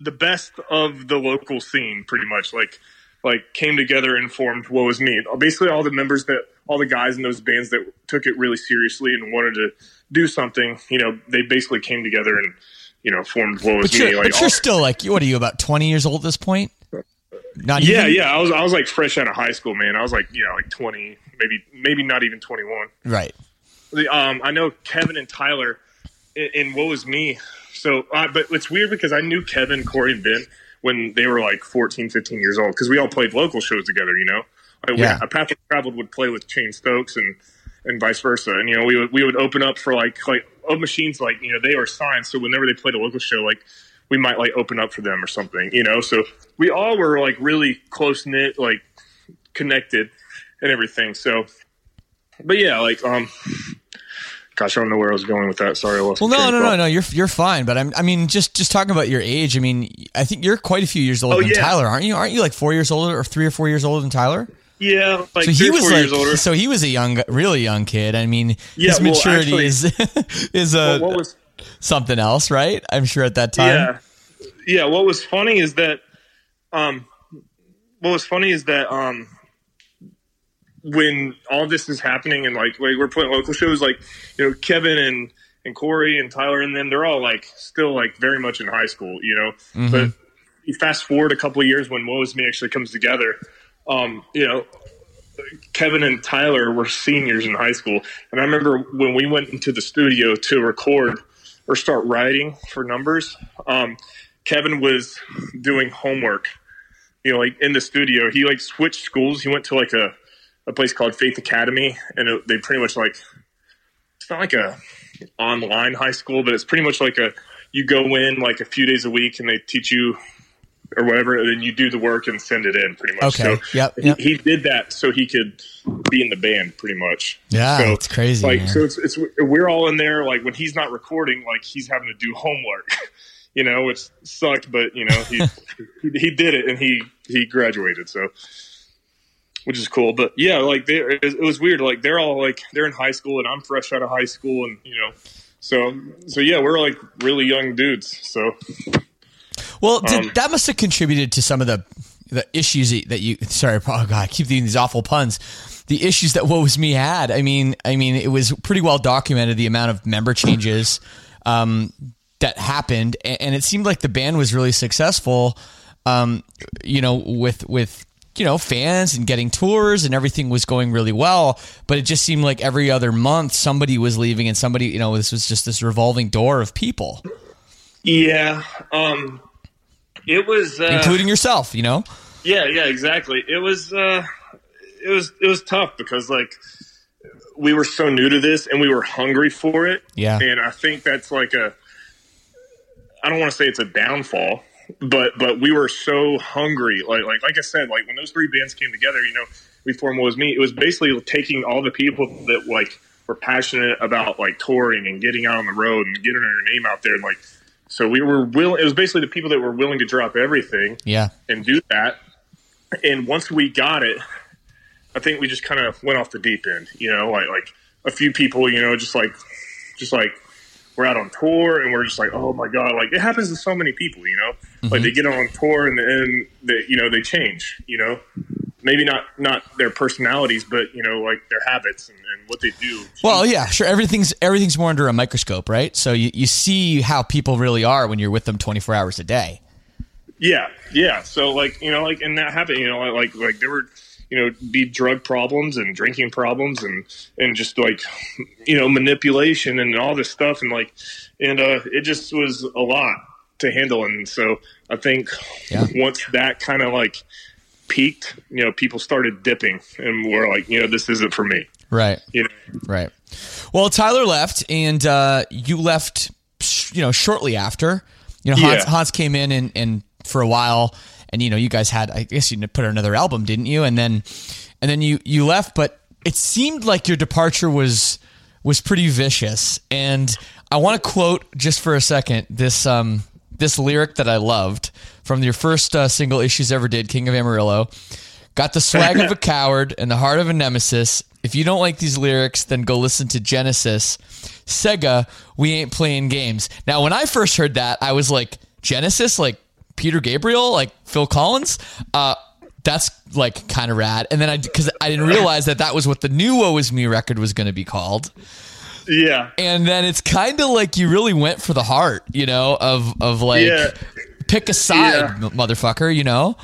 the best of the local scene, pretty much. Like like came together and formed Woe Is Me. Basically, all the members that all the guys in those bands that took it really seriously and wanted to do something. You know, they basically came together and you know formed what was But me. you're, Like but you're all- still like, what are you about twenty years old at this point? Not yeah, even? yeah. I was I was like fresh out of high school, man. I was like you know like twenty, maybe maybe not even twenty one. Right. The, um, I know Kevin and Tyler in, in Woe Is Me. So, uh, but it's weird because I knew Kevin, Corey, and Ben when they were like 14, 15 years old because we all played local shows together, you know? Like, Yeah. we, a Path of Traveled would play with Chain Stokes and, and vice versa. And, you know, we would, we would open up for like, like, O Machines, like, you know, they were signed. So whenever they played a local show, like, we might like open up for them or something, you know? So we all were like really close knit, like connected and everything. So, but yeah, like, um, Gosh, I don't know where I was going with that. Sorry, I lost. Well, no, no, no, no. You're you're fine. But I'm, I mean, just just talking about your age. I mean, I think you're quite a few years older Oh, than yeah. Tyler, aren't you? Aren't you like four years older or three or four years older than Tyler? Yeah, like So he was like, so he was a young, really young kid. I mean, Yeah, his well, maturity actually- is is a what was something else, right? I'm sure at that time. yeah, yeah. What was funny is that, um, what was funny is that, um, when all this is happening and like, like we're playing local shows, like you know Kevin and and Corey and Tyler and them, they're all like still like very much in high school, you know. But you fast forward a couple of years when Woe Is Me actually comes together, um, you know, Kevin and Tyler were seniors in high school, and I remember when we went into the studio to record or start writing for numbers. Um, Kevin was doing homework, you know, like in the studio. He like switched schools. He went to like a, a place called Faith Academy, and it, they pretty much like it's not like a online high school, but it's pretty much like a you go in like a few days a week, and they teach you or whatever, and then you do the work and send it in, pretty much. Okay. So Yep, he- He, did that so he could be in the band, pretty much. Yeah, so, it's crazy, Like, man. so it's, it's we're all in there. Like when he's not recording, like he's having to do homework. You know, which sucked, but you know he he, he did it and he he graduated. So which is cool. But yeah, like they, it, was weird. Like they're all like they're in high school and I'm fresh out of high school, and you know, so so yeah, we're like really young dudes. So Well, did, Um, that must have contributed to some of the the issues that you. Sorry, oh God, I keep doing these awful puns. The issues that Woe Is Me had. I mean, I mean, it was pretty well documented the amount of member changes um, that happened, and it seemed like the band was really successful. Um, you know, with with you know fans and getting tours and everything was going really well, but it just seemed like every other month somebody was leaving and somebody, you know, this was just this revolving door of people, yeah, um, it was uh, including yourself. You know. Yeah, yeah, exactly. It was uh it was it was tough because like we were so new to this and we were hungry for it. Yeah. And I think that's like a I don't want to say it's a downfall, but but we were so hungry. Like like like I said, like when those three bands came together, you know, we formed Woe Is Me. It was basically taking all the people that like were passionate about like touring and getting out on the road and getting our name out there and like so we were willing it was basically the people that were willing to drop everything Yeah. and do that. And once we got it, I think we just kind of went off the deep end. You know, like like a few people, you know, just like just like we're out on tour and we're just like, oh my god, like it happens to so many people. You know, like they mhm. get on tour and then they, you know they change. You know, maybe not not their personalities, but you know like their habits and, and what they do. Well, yeah, sure. Everything's everything's more under a microscope, right? So you, you see how people really are when you're with them 24 hours a day. Yeah, yeah. So like you know, like and that happened. You know, like like there were you know be drug problems and drinking problems and and just like you know manipulation and all this stuff and like and uh, it just was a lot to handle. And so I think Yeah. once that kind of like peaked, you know, people started dipping and were like, you know, this isn't for me. Right. You know, Right. Well, Tyler left, and uh, you left. You know, shortly after. You know, Hans, Yeah. Hans came in and, and for a while, and you know, you guys had. I guess you put out another album, didn't you? And then, and then you you left, but it seemed like your departure was was pretty vicious. And I want to quote just for a second this um this lyric that I loved from your first uh, single issues ever did, King of Amarillo. Got the swag of a coward and the heart of a nemesis. If you don't like these lyrics, then go listen to Genesis. Sega, we ain't playing games. Now, when I first heard that, I was like, Genesis, like Peter Gabriel, like Phil Collins. Uh, that's like kind of rad. And then I, because I didn't realize that that was what the new "Woe Is Me" record was going to be called. Yeah. And then it's kind of like you really went for the heart, you know, of of like Yeah. pick a side, Yeah. m- motherfucker, you know.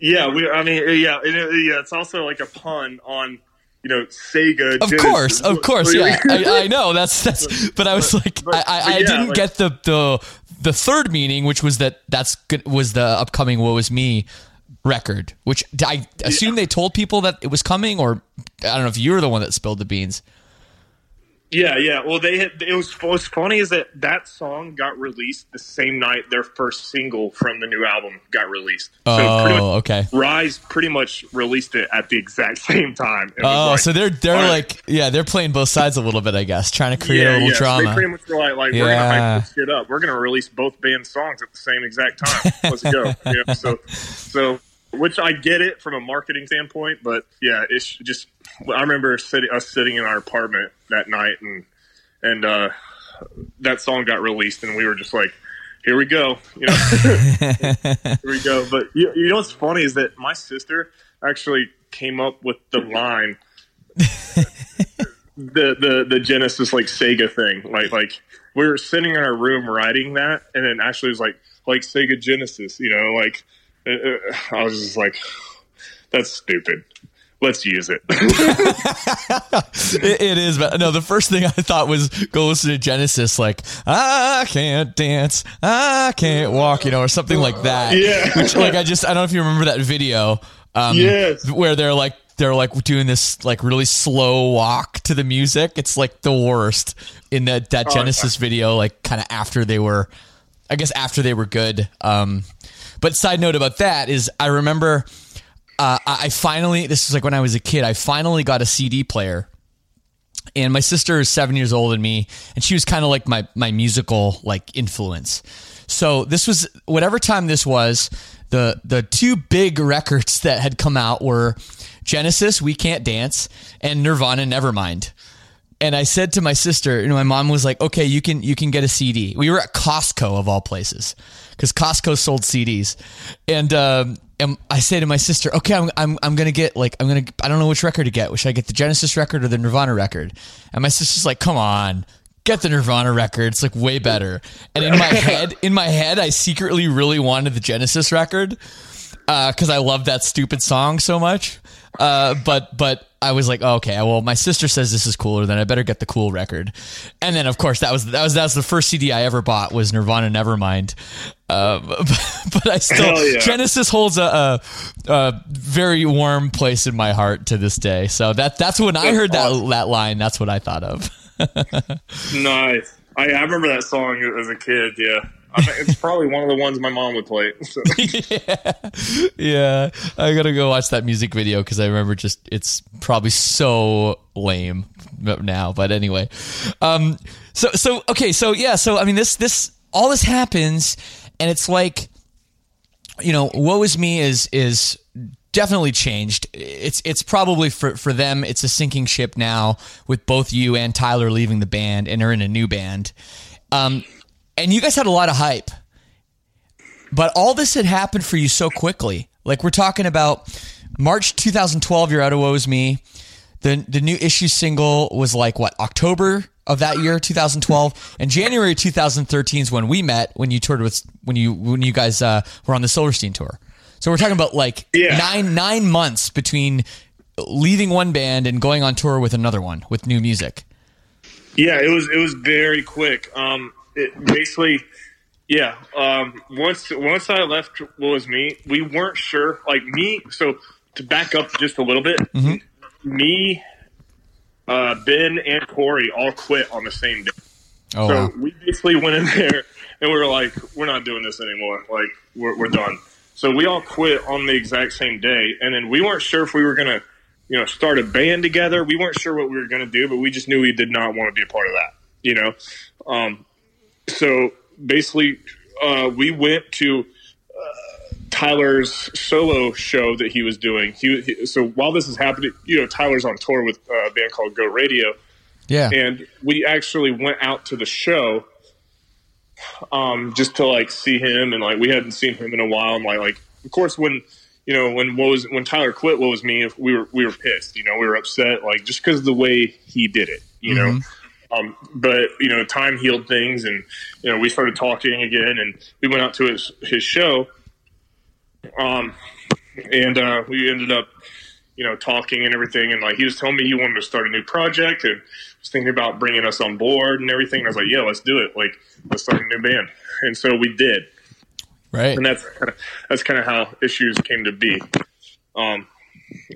Yeah, we. I mean, yeah, it, yeah. It's also like a pun on, you know, Sega. Of Genesis. course, of course, yeah. I, I know that's that's. But I was like, but- I, I, but I didn't like- get the the the third meaning, which was that that's good was the upcoming "Woe Is Me" record, which I assume they told people that it was coming, or I don't know if you were the one that spilled the beans. Yeah, yeah. Well, they had. It was what's funny is that that song got released the same night their first single from the new album got released. So Oh, okay. Rise pretty much released it at the exact same time. Oh, like- so they're they're right. like yeah, they're playing both sides a little bit, I guess, trying to create a little so drama. They pretty much were like, like we're gonna hype this shit up. We're gonna release both band songs at the same exact time. Let's go. Know, so, so which I get it from a marketing standpoint, but yeah, it's just. I remember sitting, us sitting in our apartment that night, and and uh, that song got released, and we were just like. Here we go, you know. Here we go. But you, you know what's funny is that my sister actually came up with the line the the the Genesis like Sega thing. Like like we were sitting in our room writing that, and then Ashley was like like Sega Genesis, you know, like I was just like, that's stupid. Let's use it. It, it is, but no. The first thing I thought was go listen to Genesis, like I can't dance, I can't walk, you know, or something like that. Yeah. Which, like, I just I don't know if you remember that video. Um, Yes. Where they're like they're like doing this like really slow walk to the music. It's like the worst in that that Genesis video. Like kind of after they were, I guess after they were good. Um, but side note about that is I remember. Uh, I finally, this is like when I was a kid, I finally got a CD player and my sister is seven years older than me and she was kind of like my my musical like influence so this was whatever time this was the the two big records that had come out were genesis we can't dance and nirvana nevermind and I said to my sister, you know, my mom was like, "Okay, you can you can get a CD." We were at Costco of all places, because Costco sold CDs, and um, and I say to my sister, "Okay, I'm I'm I'm gonna get like I'm gonna I don't know which record to get. Should I get the Genesis record or the Nirvana record?" And my sister's like, "Come on." Get the Nirvana record. It's like way better. And in my head, in my head, I secretly really wanted the Genesis record because I love that stupid song so much. Uh, but but I was like, oh, okay, well, my sister says this is cooler, then I better get the cool record. And then of course that was that was that was the first CD I ever bought was Nirvana Nevermind. Uh, but, but I still yeah. Genesis holds a, a, a very warm place in my heart to this day. So that that's when I heard that awesome. that line. That's what I thought of. nice. I, I remember that song as a kid. Yeah, it's probably one of the ones my mom would play. So. yeah, I gotta go watch that music video because I remember just it's probably so lame now. But anyway, um, so so okay, so yeah, so I mean this this all this happens, and it's like, you know, woe is me is is definitely changed. It's it's probably for for them it's a sinking ship now with both you and Tyler leaving the band and are in a new band. Um, and you guys had a lot of hype. But all this had happened for you so quickly. Like we're talking about March 2012, you're out of Woe Is Me. The the new issue single was like what October of that year, 2012, and January 2013 is when we met when you toured with when you when you guys uh, were on the Silverstein tour. So we're talking about like Yeah. nine nine months between leaving one band and going on tour with another one with new music. Yeah, it was it was very quick. Um, it basically, yeah. Um, once once I left, Woe Is Me? We weren't sure. Like me. So to back up just a little bit, me, uh, Ben, and Corey all quit on the same day. Oh so wow. we basically went in there and we were like, we're not doing this anymore. Like we're we're done. So we all quit on the exact same day, and then we weren't sure if we were gonna, you know, start a band together. We weren't sure what we were gonna do, but we just knew we did not want to be a part of that. You know, um, so basically, uh, we went to uh, Tyler's solo show that he was doing. He, he so while this is happening, you know, Tyler's on tour with uh, a band called Go Radio Yeah. and we actually went out to the show um, just to like see him, and like we hadn't seen him in a while, and like like of course when you know when what was when Tyler quit, Woe Is Me? We were we were pissed, you know, we were upset, like just because of the way he did it, you know. Um, but you know, time healed things, and you know, we started talking again, and we went out to his his show, um, and uh, we ended up, you know, talking and everything, and like he was telling me he wanted to start a new project, and was thinking about bringing us on board and everything. And I was like, yeah, let's do it, like let's start a new band, and so we did, Right. and that's kind of that's kind of how issues came to be. Um,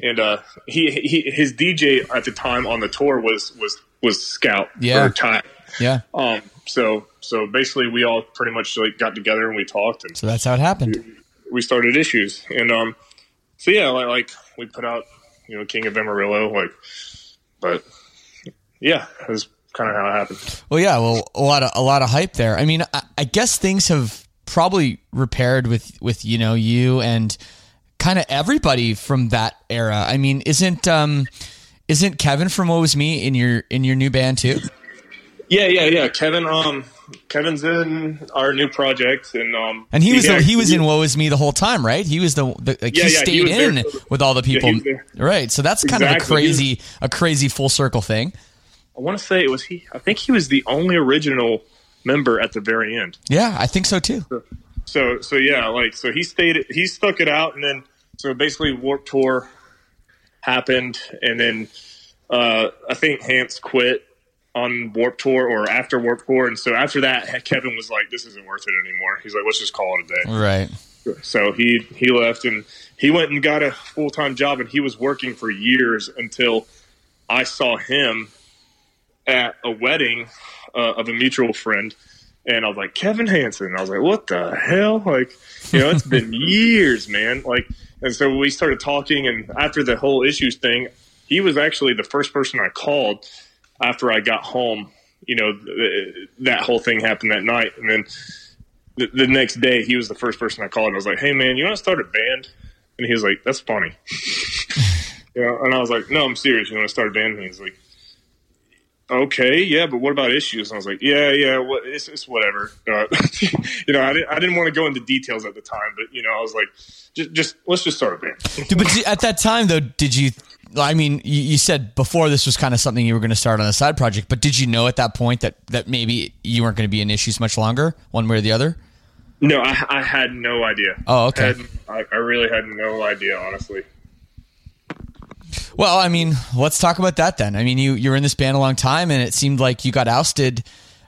and uh, he, he his DJ at the time on the tour was was was Scout Yeah. or Ty. Yeah. Um, so so basically, we all pretty much like got together and we talked and So that's how it happened. we started issues. And um, so yeah, like, like we put out you know King of Amarillo, like, but yeah, it was kind of how it happened. Well, yeah. Well, a lot of a lot of hype there. I mean, I, I guess things have probably repaired with with you know you and kind of everybody from that era. I mean, isn't um isn't Kevin from Woe Is Me in your in your new band too? Yeah, yeah, yeah. Kevin, um, Kevin's in our new project, and um, And he was the, he was in Woe Is Me the whole time, right? He was the, the like, Yeah, he yeah, stayed there in for- with all the people, he right? So that's kind of a Exactly. He was- crazy a crazy full circle thing. I want to say it was he. I think he was the only original member at the very end. Yeah, I think so too. So so yeah, like so he stayed. He stuck it out, and then so basically Warped Tour happened, and then uh, I think Hans quit on Warped Tour or after Warped Tour, and so after that, Kevin was like, "This isn't worth it anymore." He's like, "Let's just call it a day." Right. So he he left and he went and got a full time job, and he was working for years until I saw him at a wedding uh, of a mutual friend, and I was like Kevin Hansen. I was like, what the hell? Like, you know, it's been years, man. Like, and so we started talking, and after the whole issues thing, he was actually the first person I called after I got home. You know, th- that whole thing happened that night, and then the, the next day he was the first person I called. And I was like, "Hey, man, you want to start a band?" And he was like, "That's funny." you know, and I was like, "No, I'm serious. You want to start a band?" And he's like, "Okay, yeah, but what about issues?" And I was like, "Yeah, yeah, what, it's, it's whatever." Uh, you know, I didn't, I didn't want to go into details at the time, but you know, I was like, "Just, just let's just start a band." Dude, but at that time though, did you? I mean, you, you said before this was kind of something you were going to start on a side project, but did you know at that point that that maybe you weren't going to be in issues much longer, one way or the other? No, I, I had no idea. Oh, okay. Had- I, I really had no idea, honestly. Well, I mean, let's talk about that then. I mean, you you were in this band a long time, and it seemed like you got ousted,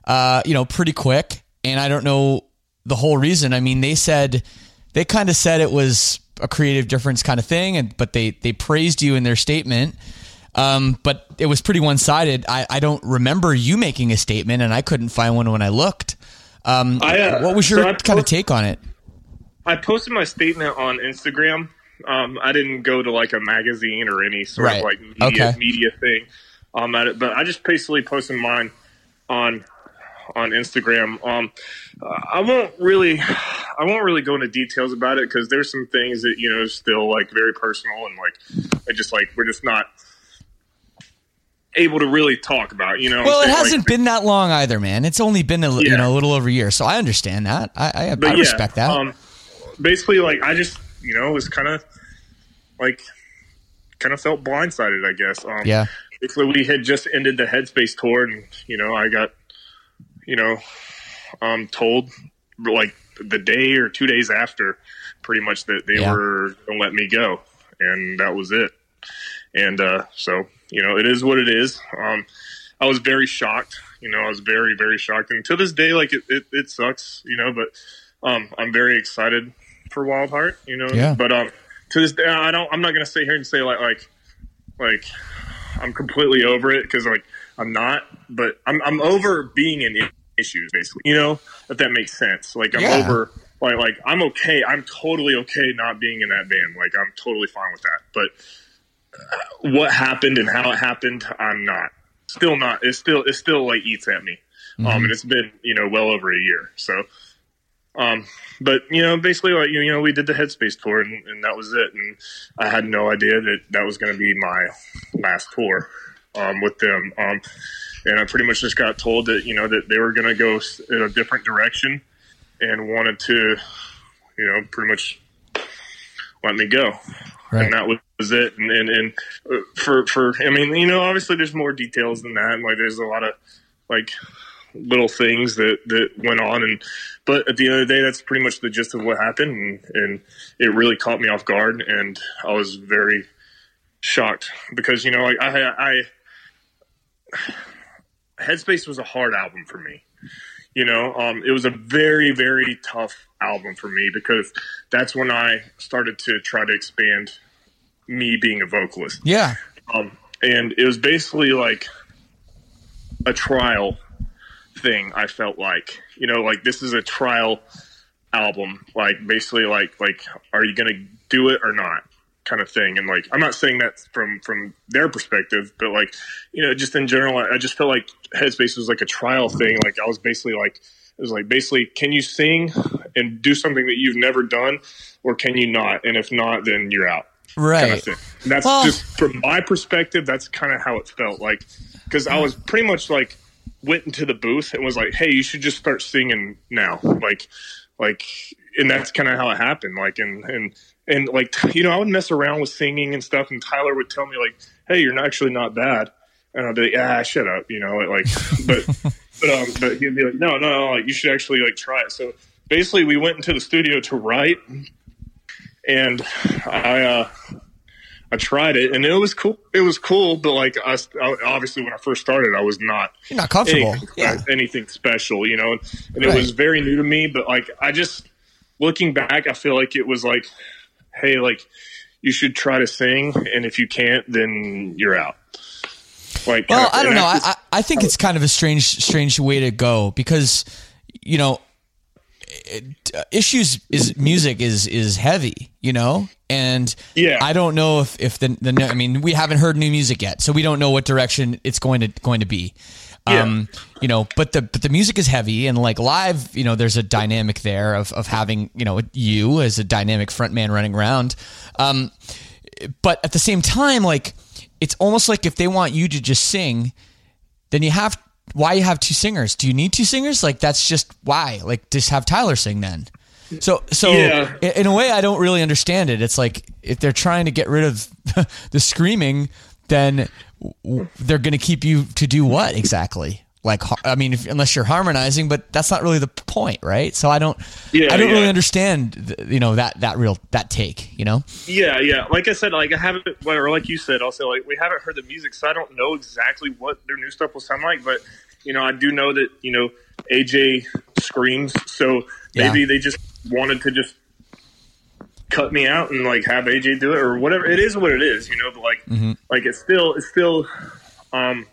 uh, you know, pretty quick. And I don't know the whole reason. I mean, they said they kind of said it was a creative difference kind of thing, and but they they praised you in their statement. Um, but it was pretty one sided. I, I don't remember you making a statement, and I couldn't find one when I looked. Um, I, uh, what was so your kind of take on it? I posted my statement on Instagram. Um, I didn't go to like a magazine or any sort Right. of like media, Okay. media thing um, at it, but I just basically posted mine on on Instagram. Um, uh, I won't really, I won't really go into details about it because there's some things that you know still like very personal and like I just like we're just not able to really talk about. You know, Well, it hasn't been that long either, man. It's only been a you know a little over a year, so I understand that. I I, I yeah, respect that. Um, basically, like I just you know was kind of like kind of felt blindsided. I guess. Um, yeah. Basically, we had just ended the Headspace tour, and you know I got you know um, told like the day or two days after, pretty much that they Yeah. were going to let me go, and that was it. And uh, so you know it is what it is. Um, I was very shocked. You know, I was very, very shocked. And to this day, like it, it, it sucks, you know, but um, I'm very excited for Wild Heart, you know. Yeah. But um, to this day, I don't. I'm not gonna sit here and say like like like I'm completely over it because like I'm not. But I'm I'm over being in issues, basically. You know, if that makes sense. Like I'm Yeah. over. Like like I'm okay. I'm totally okay not being in that band. Like I'm totally fine with that. But uh, what happened and how it happened, I'm not. Still not. It still it still like eats at me. Um, and it's been you know well over a year. So, um, but you know basically like you know we did the Headspace tour and, and that was it. And I had no idea that that was going to be my last tour um, with them. Um, and I pretty much just got told that you know that they were going to go in a different direction and wanted to, you know, pretty much let me go, Right. and that was, was it. And and, and uh, for for I mean, you know, obviously there's more details than that, and like there's a lot of like little things that that went on. And but at the end of the day that's pretty much the gist of what happened. And, and it really caught me off guard. And i was very shocked because you know like i i headspace was a hard album for me. You know um, it was a very very tough album for me because that's when i started to try to expand me being a vocalist. Yeah. um, and it was basically like a trial thing. I felt like, you know, like this is a trial album. Like basically, like like, are you gonna do it or not? Kind of thing. And like, I'm not saying that from from their perspective, but like, you know, just in general, I, I just felt like Headspace was like a trial thing. Like I was basically like. It was like basically, can you sing and do something that you've never done, or can you not? And if not, then you're out kind Right. of thing. That's Well- just from my perspective. That's kind of how it felt like because I was pretty much like went into the booth and was like, "Hey, you should just start singing now." Like, like, and that's kind of how it happened. Like, and and and like, you know, I would mess around with singing and stuff, and Tyler would tell me like, "Hey, you're not actually not bad," and I'd be like, "Ah, shut up," you know, like, but but um, but he'd be like, "No, no, no, like, you should actually like try it." So basically, we went into the studio to write and I uh, I tried it, and it was cool. It was cool, but like I, I- obviously when I first started, I was not You're not comfortable. anything, Yeah. anything special, you know, and, and it was very new to me. But like I just looking back, I feel like it was like, hey, like you should try to sing, and if you can't, then you're out. Like, Well, kinda- I don't know. I, I I think it's kind of a strange strange way to go because you know it, issues is music is is heavy, you know, and Yeah. I don't know if if the the I mean we haven't heard new music yet, so we don't know what direction it's going to going to be. Um, you know, but the but the music is heavy and like live, you know, there's a dynamic there of of having you know you as a dynamic front man running around. Um, but at the same time, like it's almost like if they want you to just sing, then you have why you have two singers? Do you need two singers? Like that's just why. Like just have Tyler sing then. So so Yeah. in a way I don't really understand it. It's like if they're trying to get rid of the screaming, then they're going to keep you to do what exactly? Like I mean, if, unless you're harmonizing, but that's not really the point, right? So I don't, Yeah, I don't really understand, you know, that that real that take, you know. Yeah, yeah. Like I said, like I haven't, or like you said, also like we haven't heard the music, so I don't know exactly what their new stuff will sound like. But you know, I do know that you know AJ screams, so maybe Yeah. they just wanted to just cut me out and like have AJ do it or whatever. It is what it is, you know. But like, Mm-hmm. like it's still, it's still, um,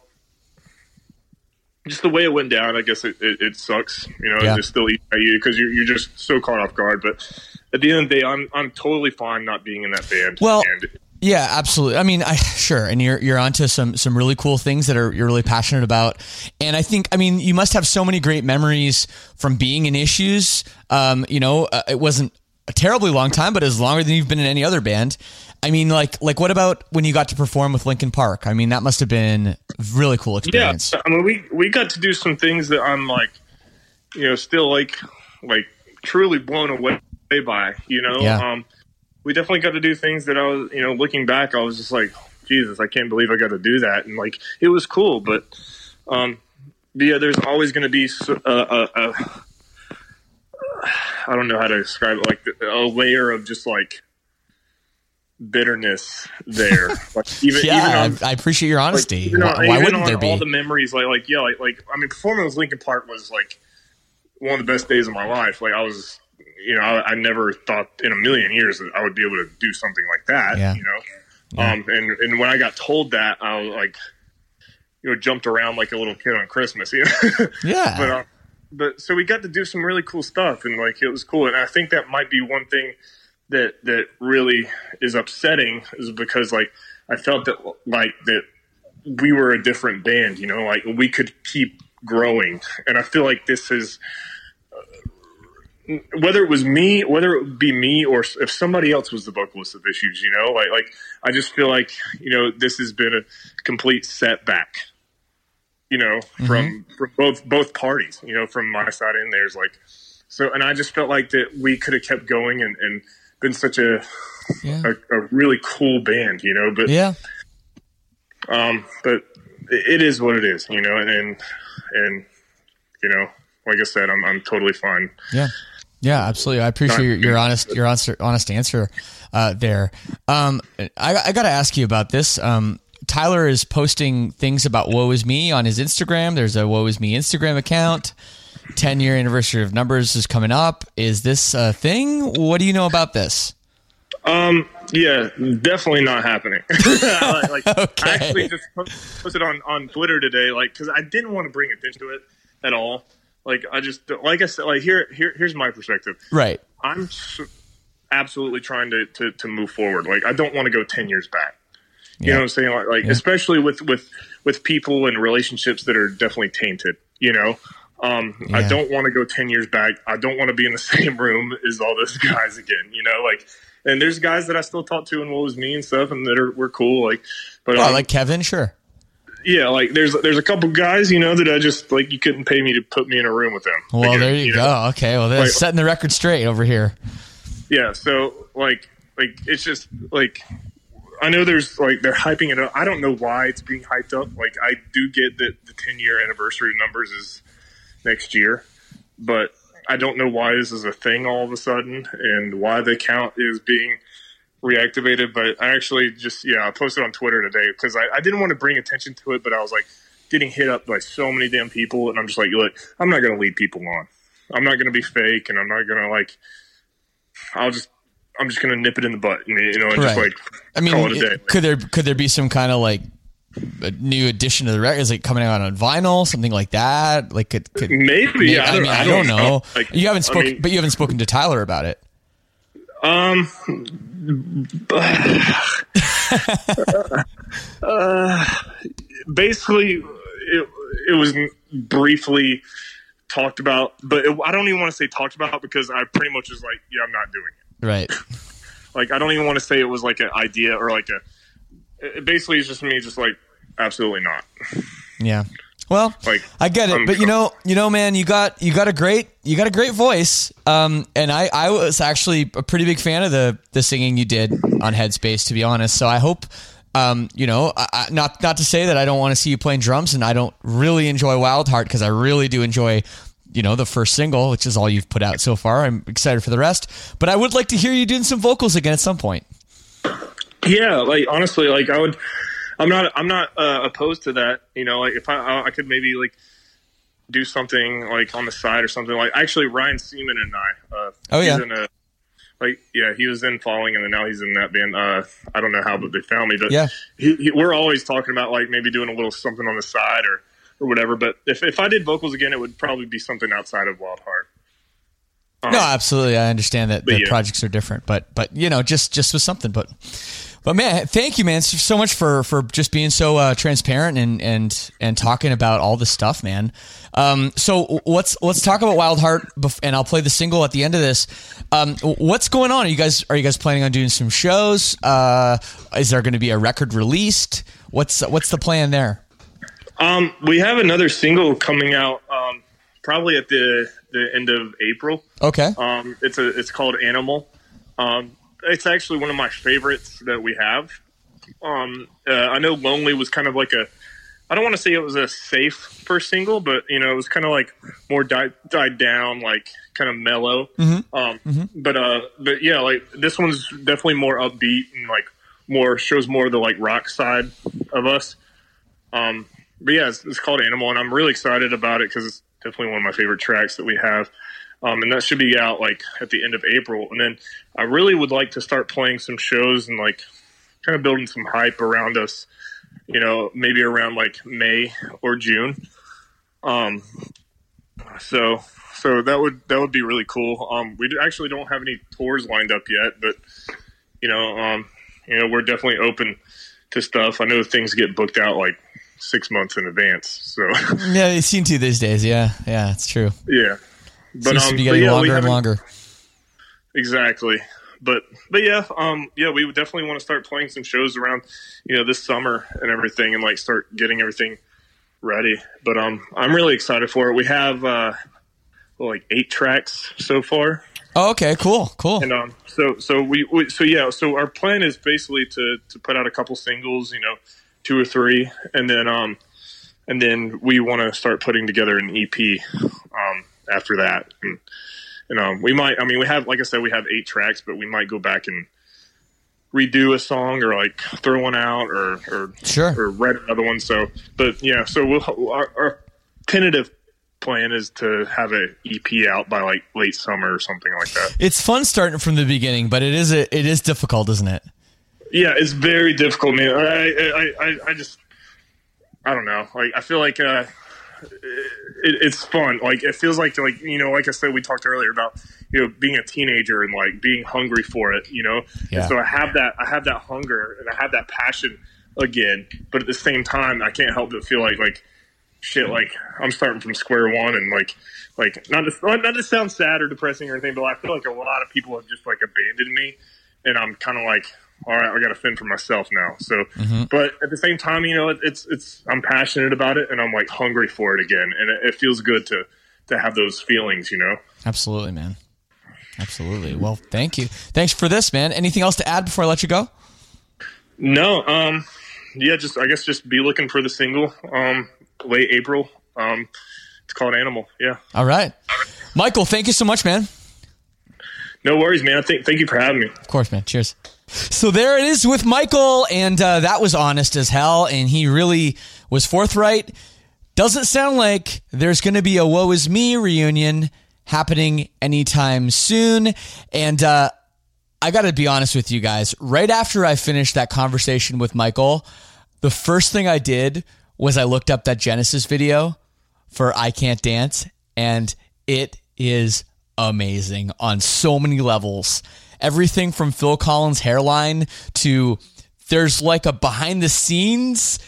just the way it went down. I guess it, it, it sucks, you know. Yeah. It's still eating at you because you're you're just so caught off guard. But at the end of the day, I'm I'm totally fine not being in that band. Well, and Yeah, absolutely. I mean, I sure, and you're you're onto some some really cool things that are you're really passionate about, and I think I mean you must have so many great memories from being in issues. Um, you know, uh, it wasn't a terribly long time, but it's longer than you've been in any other band. I mean, like like what about when you got to perform with Linkin Park? I mean, that must have been a really cool Yeah, experience. I mean, we we got to do some things that I'm like, you know, still like like truly blown away by. You know, Yeah. um, we definitely got to do things that I was, you know, looking back, I was just like, Jesus, I can't believe I got to do that, and like it was cool, but um, yeah, there's always going to be a, a, a I don't know how to describe it, like a layer of just like bitterness there. like even even yeah, on, I, I appreciate your honesty. even why on- why even wouldn't there be? all the memories? Like, like yeah, like, like I mean, performing with Linkin Park was like one of the best days of my life. Like, I was, you know, I, I never thought in a million years that I would be able to do something like that. Yeah. You know, um, and and when I got told that, I was like, you know, jumped around like a little kid on Christmas. You know, yeah, but um, but so we got to do some really cool stuff, and like it was cool. And I think that might be one thing that that really is upsetting is because like I felt that like that we were a different band, you know, like we could keep growing, and I feel like this is. uh, Whether it was me, whether it would be me, or if somebody else was the vocalist of Issues, you know, like like I just feel like you know this has been a complete setback you know, from from both both parties, you know, from my side and theirs. Like, so, and I just felt like that we could have kept going and, and been such a, Yeah. a a really cool band, you know. But Yeah. um, but it is what it is, you know, and and, and you know, like I said, I'm I'm totally fine. Yeah. Yeah, absolutely. I appreciate your, your honest your honest, honest answer uh, there. Um, I, I got to ask you about this. Um, Tyler is posting things about Woe Is Me on his Instagram. There's a Woe Is Me Instagram account. 10 year anniversary of Numbers is coming up. Is this a thing? What do you know about this? Um, yeah, definitely not happening. like, Okay. I actually just posted on on Twitter today, like, because I didn't want to bring attention to it at all. Like, I just, like I said, like here, here, here's my perspective. Right. I'm absolutely trying to, to to move forward. Like, I don't want to go ten years back. You Yeah. know what I'm saying? Like, like especially with with with people and relationships that are definitely tainted. You know. Um, I don't want to go 10 years back. I don't want to be in the same room as all those guys again, you know, like, and there's guys that I still talk to and Woe Is Me and stuff and that are, we're cool. Like, but, Oh, um, like Kevin? Sure. yeah, like there's, there's a couple guys, you know, that I just, like, you couldn't pay me to put me in a room with them. Well, Again, there you, know? go. Okay. Well, they're Like- setting the record straight over here. Yeah. So like, like it's just like, I know there's like, they're hyping it up. I don't know why it's being hyped up. Like, I do get that the 10 year anniversary numbers is next year, but I don't know why this is a thing all of a sudden and why the count is being reactivated. But I actually just, yeah, I posted on Twitter today because I, I didn't want to bring attention to it, but I was like getting hit up by so many damn people. And I'm just like, look, I'm not to lead people on. I'm not to be fake and I'm not to like, I'll just, I'm just going to nip it in the butt, and, you know, and just Right. like I mean, call it a day. could there could there be some kind of like a new addition to the record? Is it coming out on vinyl, something like that? Like, could, could Maybe, yeah, I, don't, mean, I don't know. Like, you haven't I spoken, mean- but you haven't spoken to Tyler about it. Um, uh, basically, it, it was briefly talked about, but it, I don't even want to say talked about because I pretty much was like, yeah, I'm not doing it. Right. Like, I don't even want to say it was like an idea or like a. It basically is just me, just like absolutely not. Yeah. Well, Like, I get it, I'm- but you know, you know, man, you got you got a great you got a great voice. Um, and I I was actually a pretty big fan of the the singing you did on Headspace, to be honest. So I hope. Um, you know, I, I, not not to say that I don't want to see you playing drums, and I don't really enjoy Wild Heart because I really do enjoy, you know, the first single, which is all you've put out so far. I'm excited for the rest, but I would like to hear you doing some vocals again at some point. Yeah, like honestly, like I would. I'm not. I'm not uh, opposed to that. You know, like if I, I could maybe like do something like on the side or something. Like actually, Ryan Seaman and I. Uh, Oh, yeah. In a, like yeah, he was in Falling, and then now he's in that band. Uh, I don't know how, but they found me. But Yeah. he, he, we're always talking about like maybe doing a little something on the side or or whatever. But if if I did vocals again, it would probably be something outside of Wild Heart. Um, No, absolutely. I understand that the yeah. projects are different, but but you know, just just with something. But but man, thank you, man, so much for for just being so uh, transparent and and and talking about all this stuff, man. Um, so let's let's talk about Wild Heart, and I'll play the single at the end of this. Um, what's going on? Are you guys are you guys planning on doing some shows? Uh, is there going to be a record released? What's what's the plan there? Um, we have another single coming out um, probably at the the end of April. Okay, Um, it's a it's called Animal. Um, it's actually one of my favorites that we have. Um, uh, I know Lonely was kind of like a. I don't want to say it was a safe first single, but you know it was kind of like more died died down, like kind of mellow. Um, But uh, but yeah, like this one's definitely more upbeat and like more shows more of the like rock side of us. Um, but yeah, it's, it's called Animal, and I'm really excited about it because it's definitely one of my favorite tracks that we have. Um, and that should be out like at the end of April. And then I really would like to start playing some shows and like kind of building some hype around us. You know, maybe around like May or June. Um, so so that would that would be really cool. Um, we actually don't have any tours lined up yet, but you know, um, you know, we're definitely open to stuff. I know things get booked out like six months in advance. So yeah, they seem to these days. Yeah, yeah, it's true. yeah, but Seems to um, be but getting yeah, longer and longer. Exactly. But but yeah, um yeah, we would definitely want to start playing some shows around, you know, this summer and everything and like start getting everything ready. But um, I'm really excited for it. We have uh, like eight tracks so far, Oh, okay, cool, cool. and um, so so we, we so yeah. So our plan is basically to to put out a couple singles, you know, two or three, and then um, and then we want to start putting together an EP um after that, and and um, we might. I mean, we have like I said, we have eight tracks, but we might go back and redo a song or like throw one out or or Sure. or write another one. So, but yeah, so we'll our, our tentative plan is to have an EP out by like late summer or something like that. It's fun starting from the beginning, but it is a, it is difficult, isn't it? Yeah, it's very difficult, man. I I, I, I just I don't know. Like I feel like uh, it, it's fun. Like it feels like like you know, like I said, we talked earlier about you know being a teenager and like being hungry for it. You know, Yeah. and so I have that I have that hunger and I have that passion again. But at the same time, I can't help but feel like like shit. Like I'm starting from square one and like like not to not to sound sad or depressing or anything, but I feel like a lot of people have just like abandoned me, and I'm kind of like. All right, I got to fend for myself now. So, but at the same time, you know, it, it's it's I'm passionate about it, and I'm like hungry for it again, and it, it feels good to to have those feelings, you know. Absolutely, man. Absolutely. Well, thank you. Thanks for this, man. Anything else to add before I let you go? No, um, yeah, just I guess just be looking for the single, um, late April. Um, it's called Animal. Yeah, All right. Michael, thank you so much, man. no worries, man. Thank thank you for having me. Of course, man. Cheers. So there it is with Michael, and uh, that was honest as hell, and he really was forthright. Doesn't sound like there's going to be a "Woe Is Me" reunion happening anytime soon, and uh, I got to be honest with you guys. Right after I finished that conversation with Michael, the first thing I did was I looked up that Genesis video for I Can't Dance, and it is amazing on so many levels. Everything from Phil Collins' hairline to there's like a behind the scenes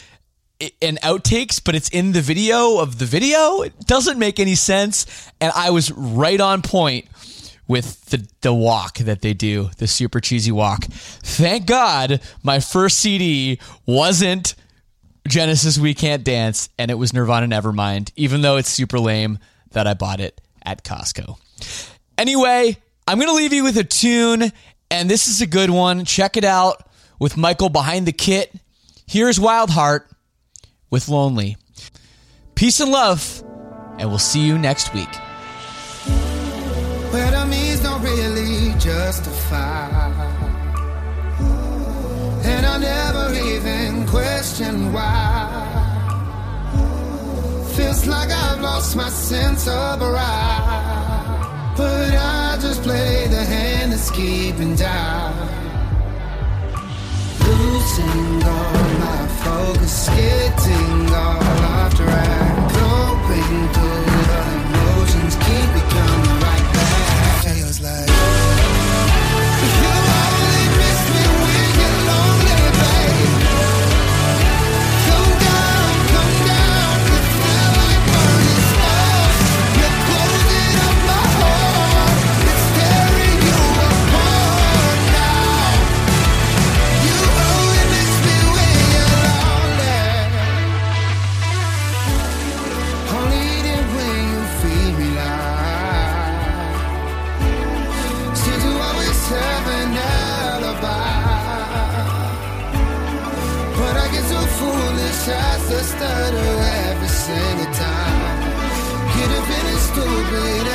and outtakes, but it's in the video of the video. It doesn't make any sense. And I was right on point with the, the walk that they do, the super cheesy walk. Thank God my first CD wasn't Genesis We Can't Dance, and it was Nirvana Nevermind, even though it's super lame that I bought it at Costco. Anyway, I'm going to leave you with a tune, and this is a good one. Check it out with Michael behind the kit. Here's Wild Heart with Lonely. Peace and love, and we'll see you next week. Means don't really justify. And I never even question why. Feels like I've lost my sense of pride. But I just play the hand that's keeping down. Losing all my focus, getting all off track. To stutter every single time. Get up feeling stupid,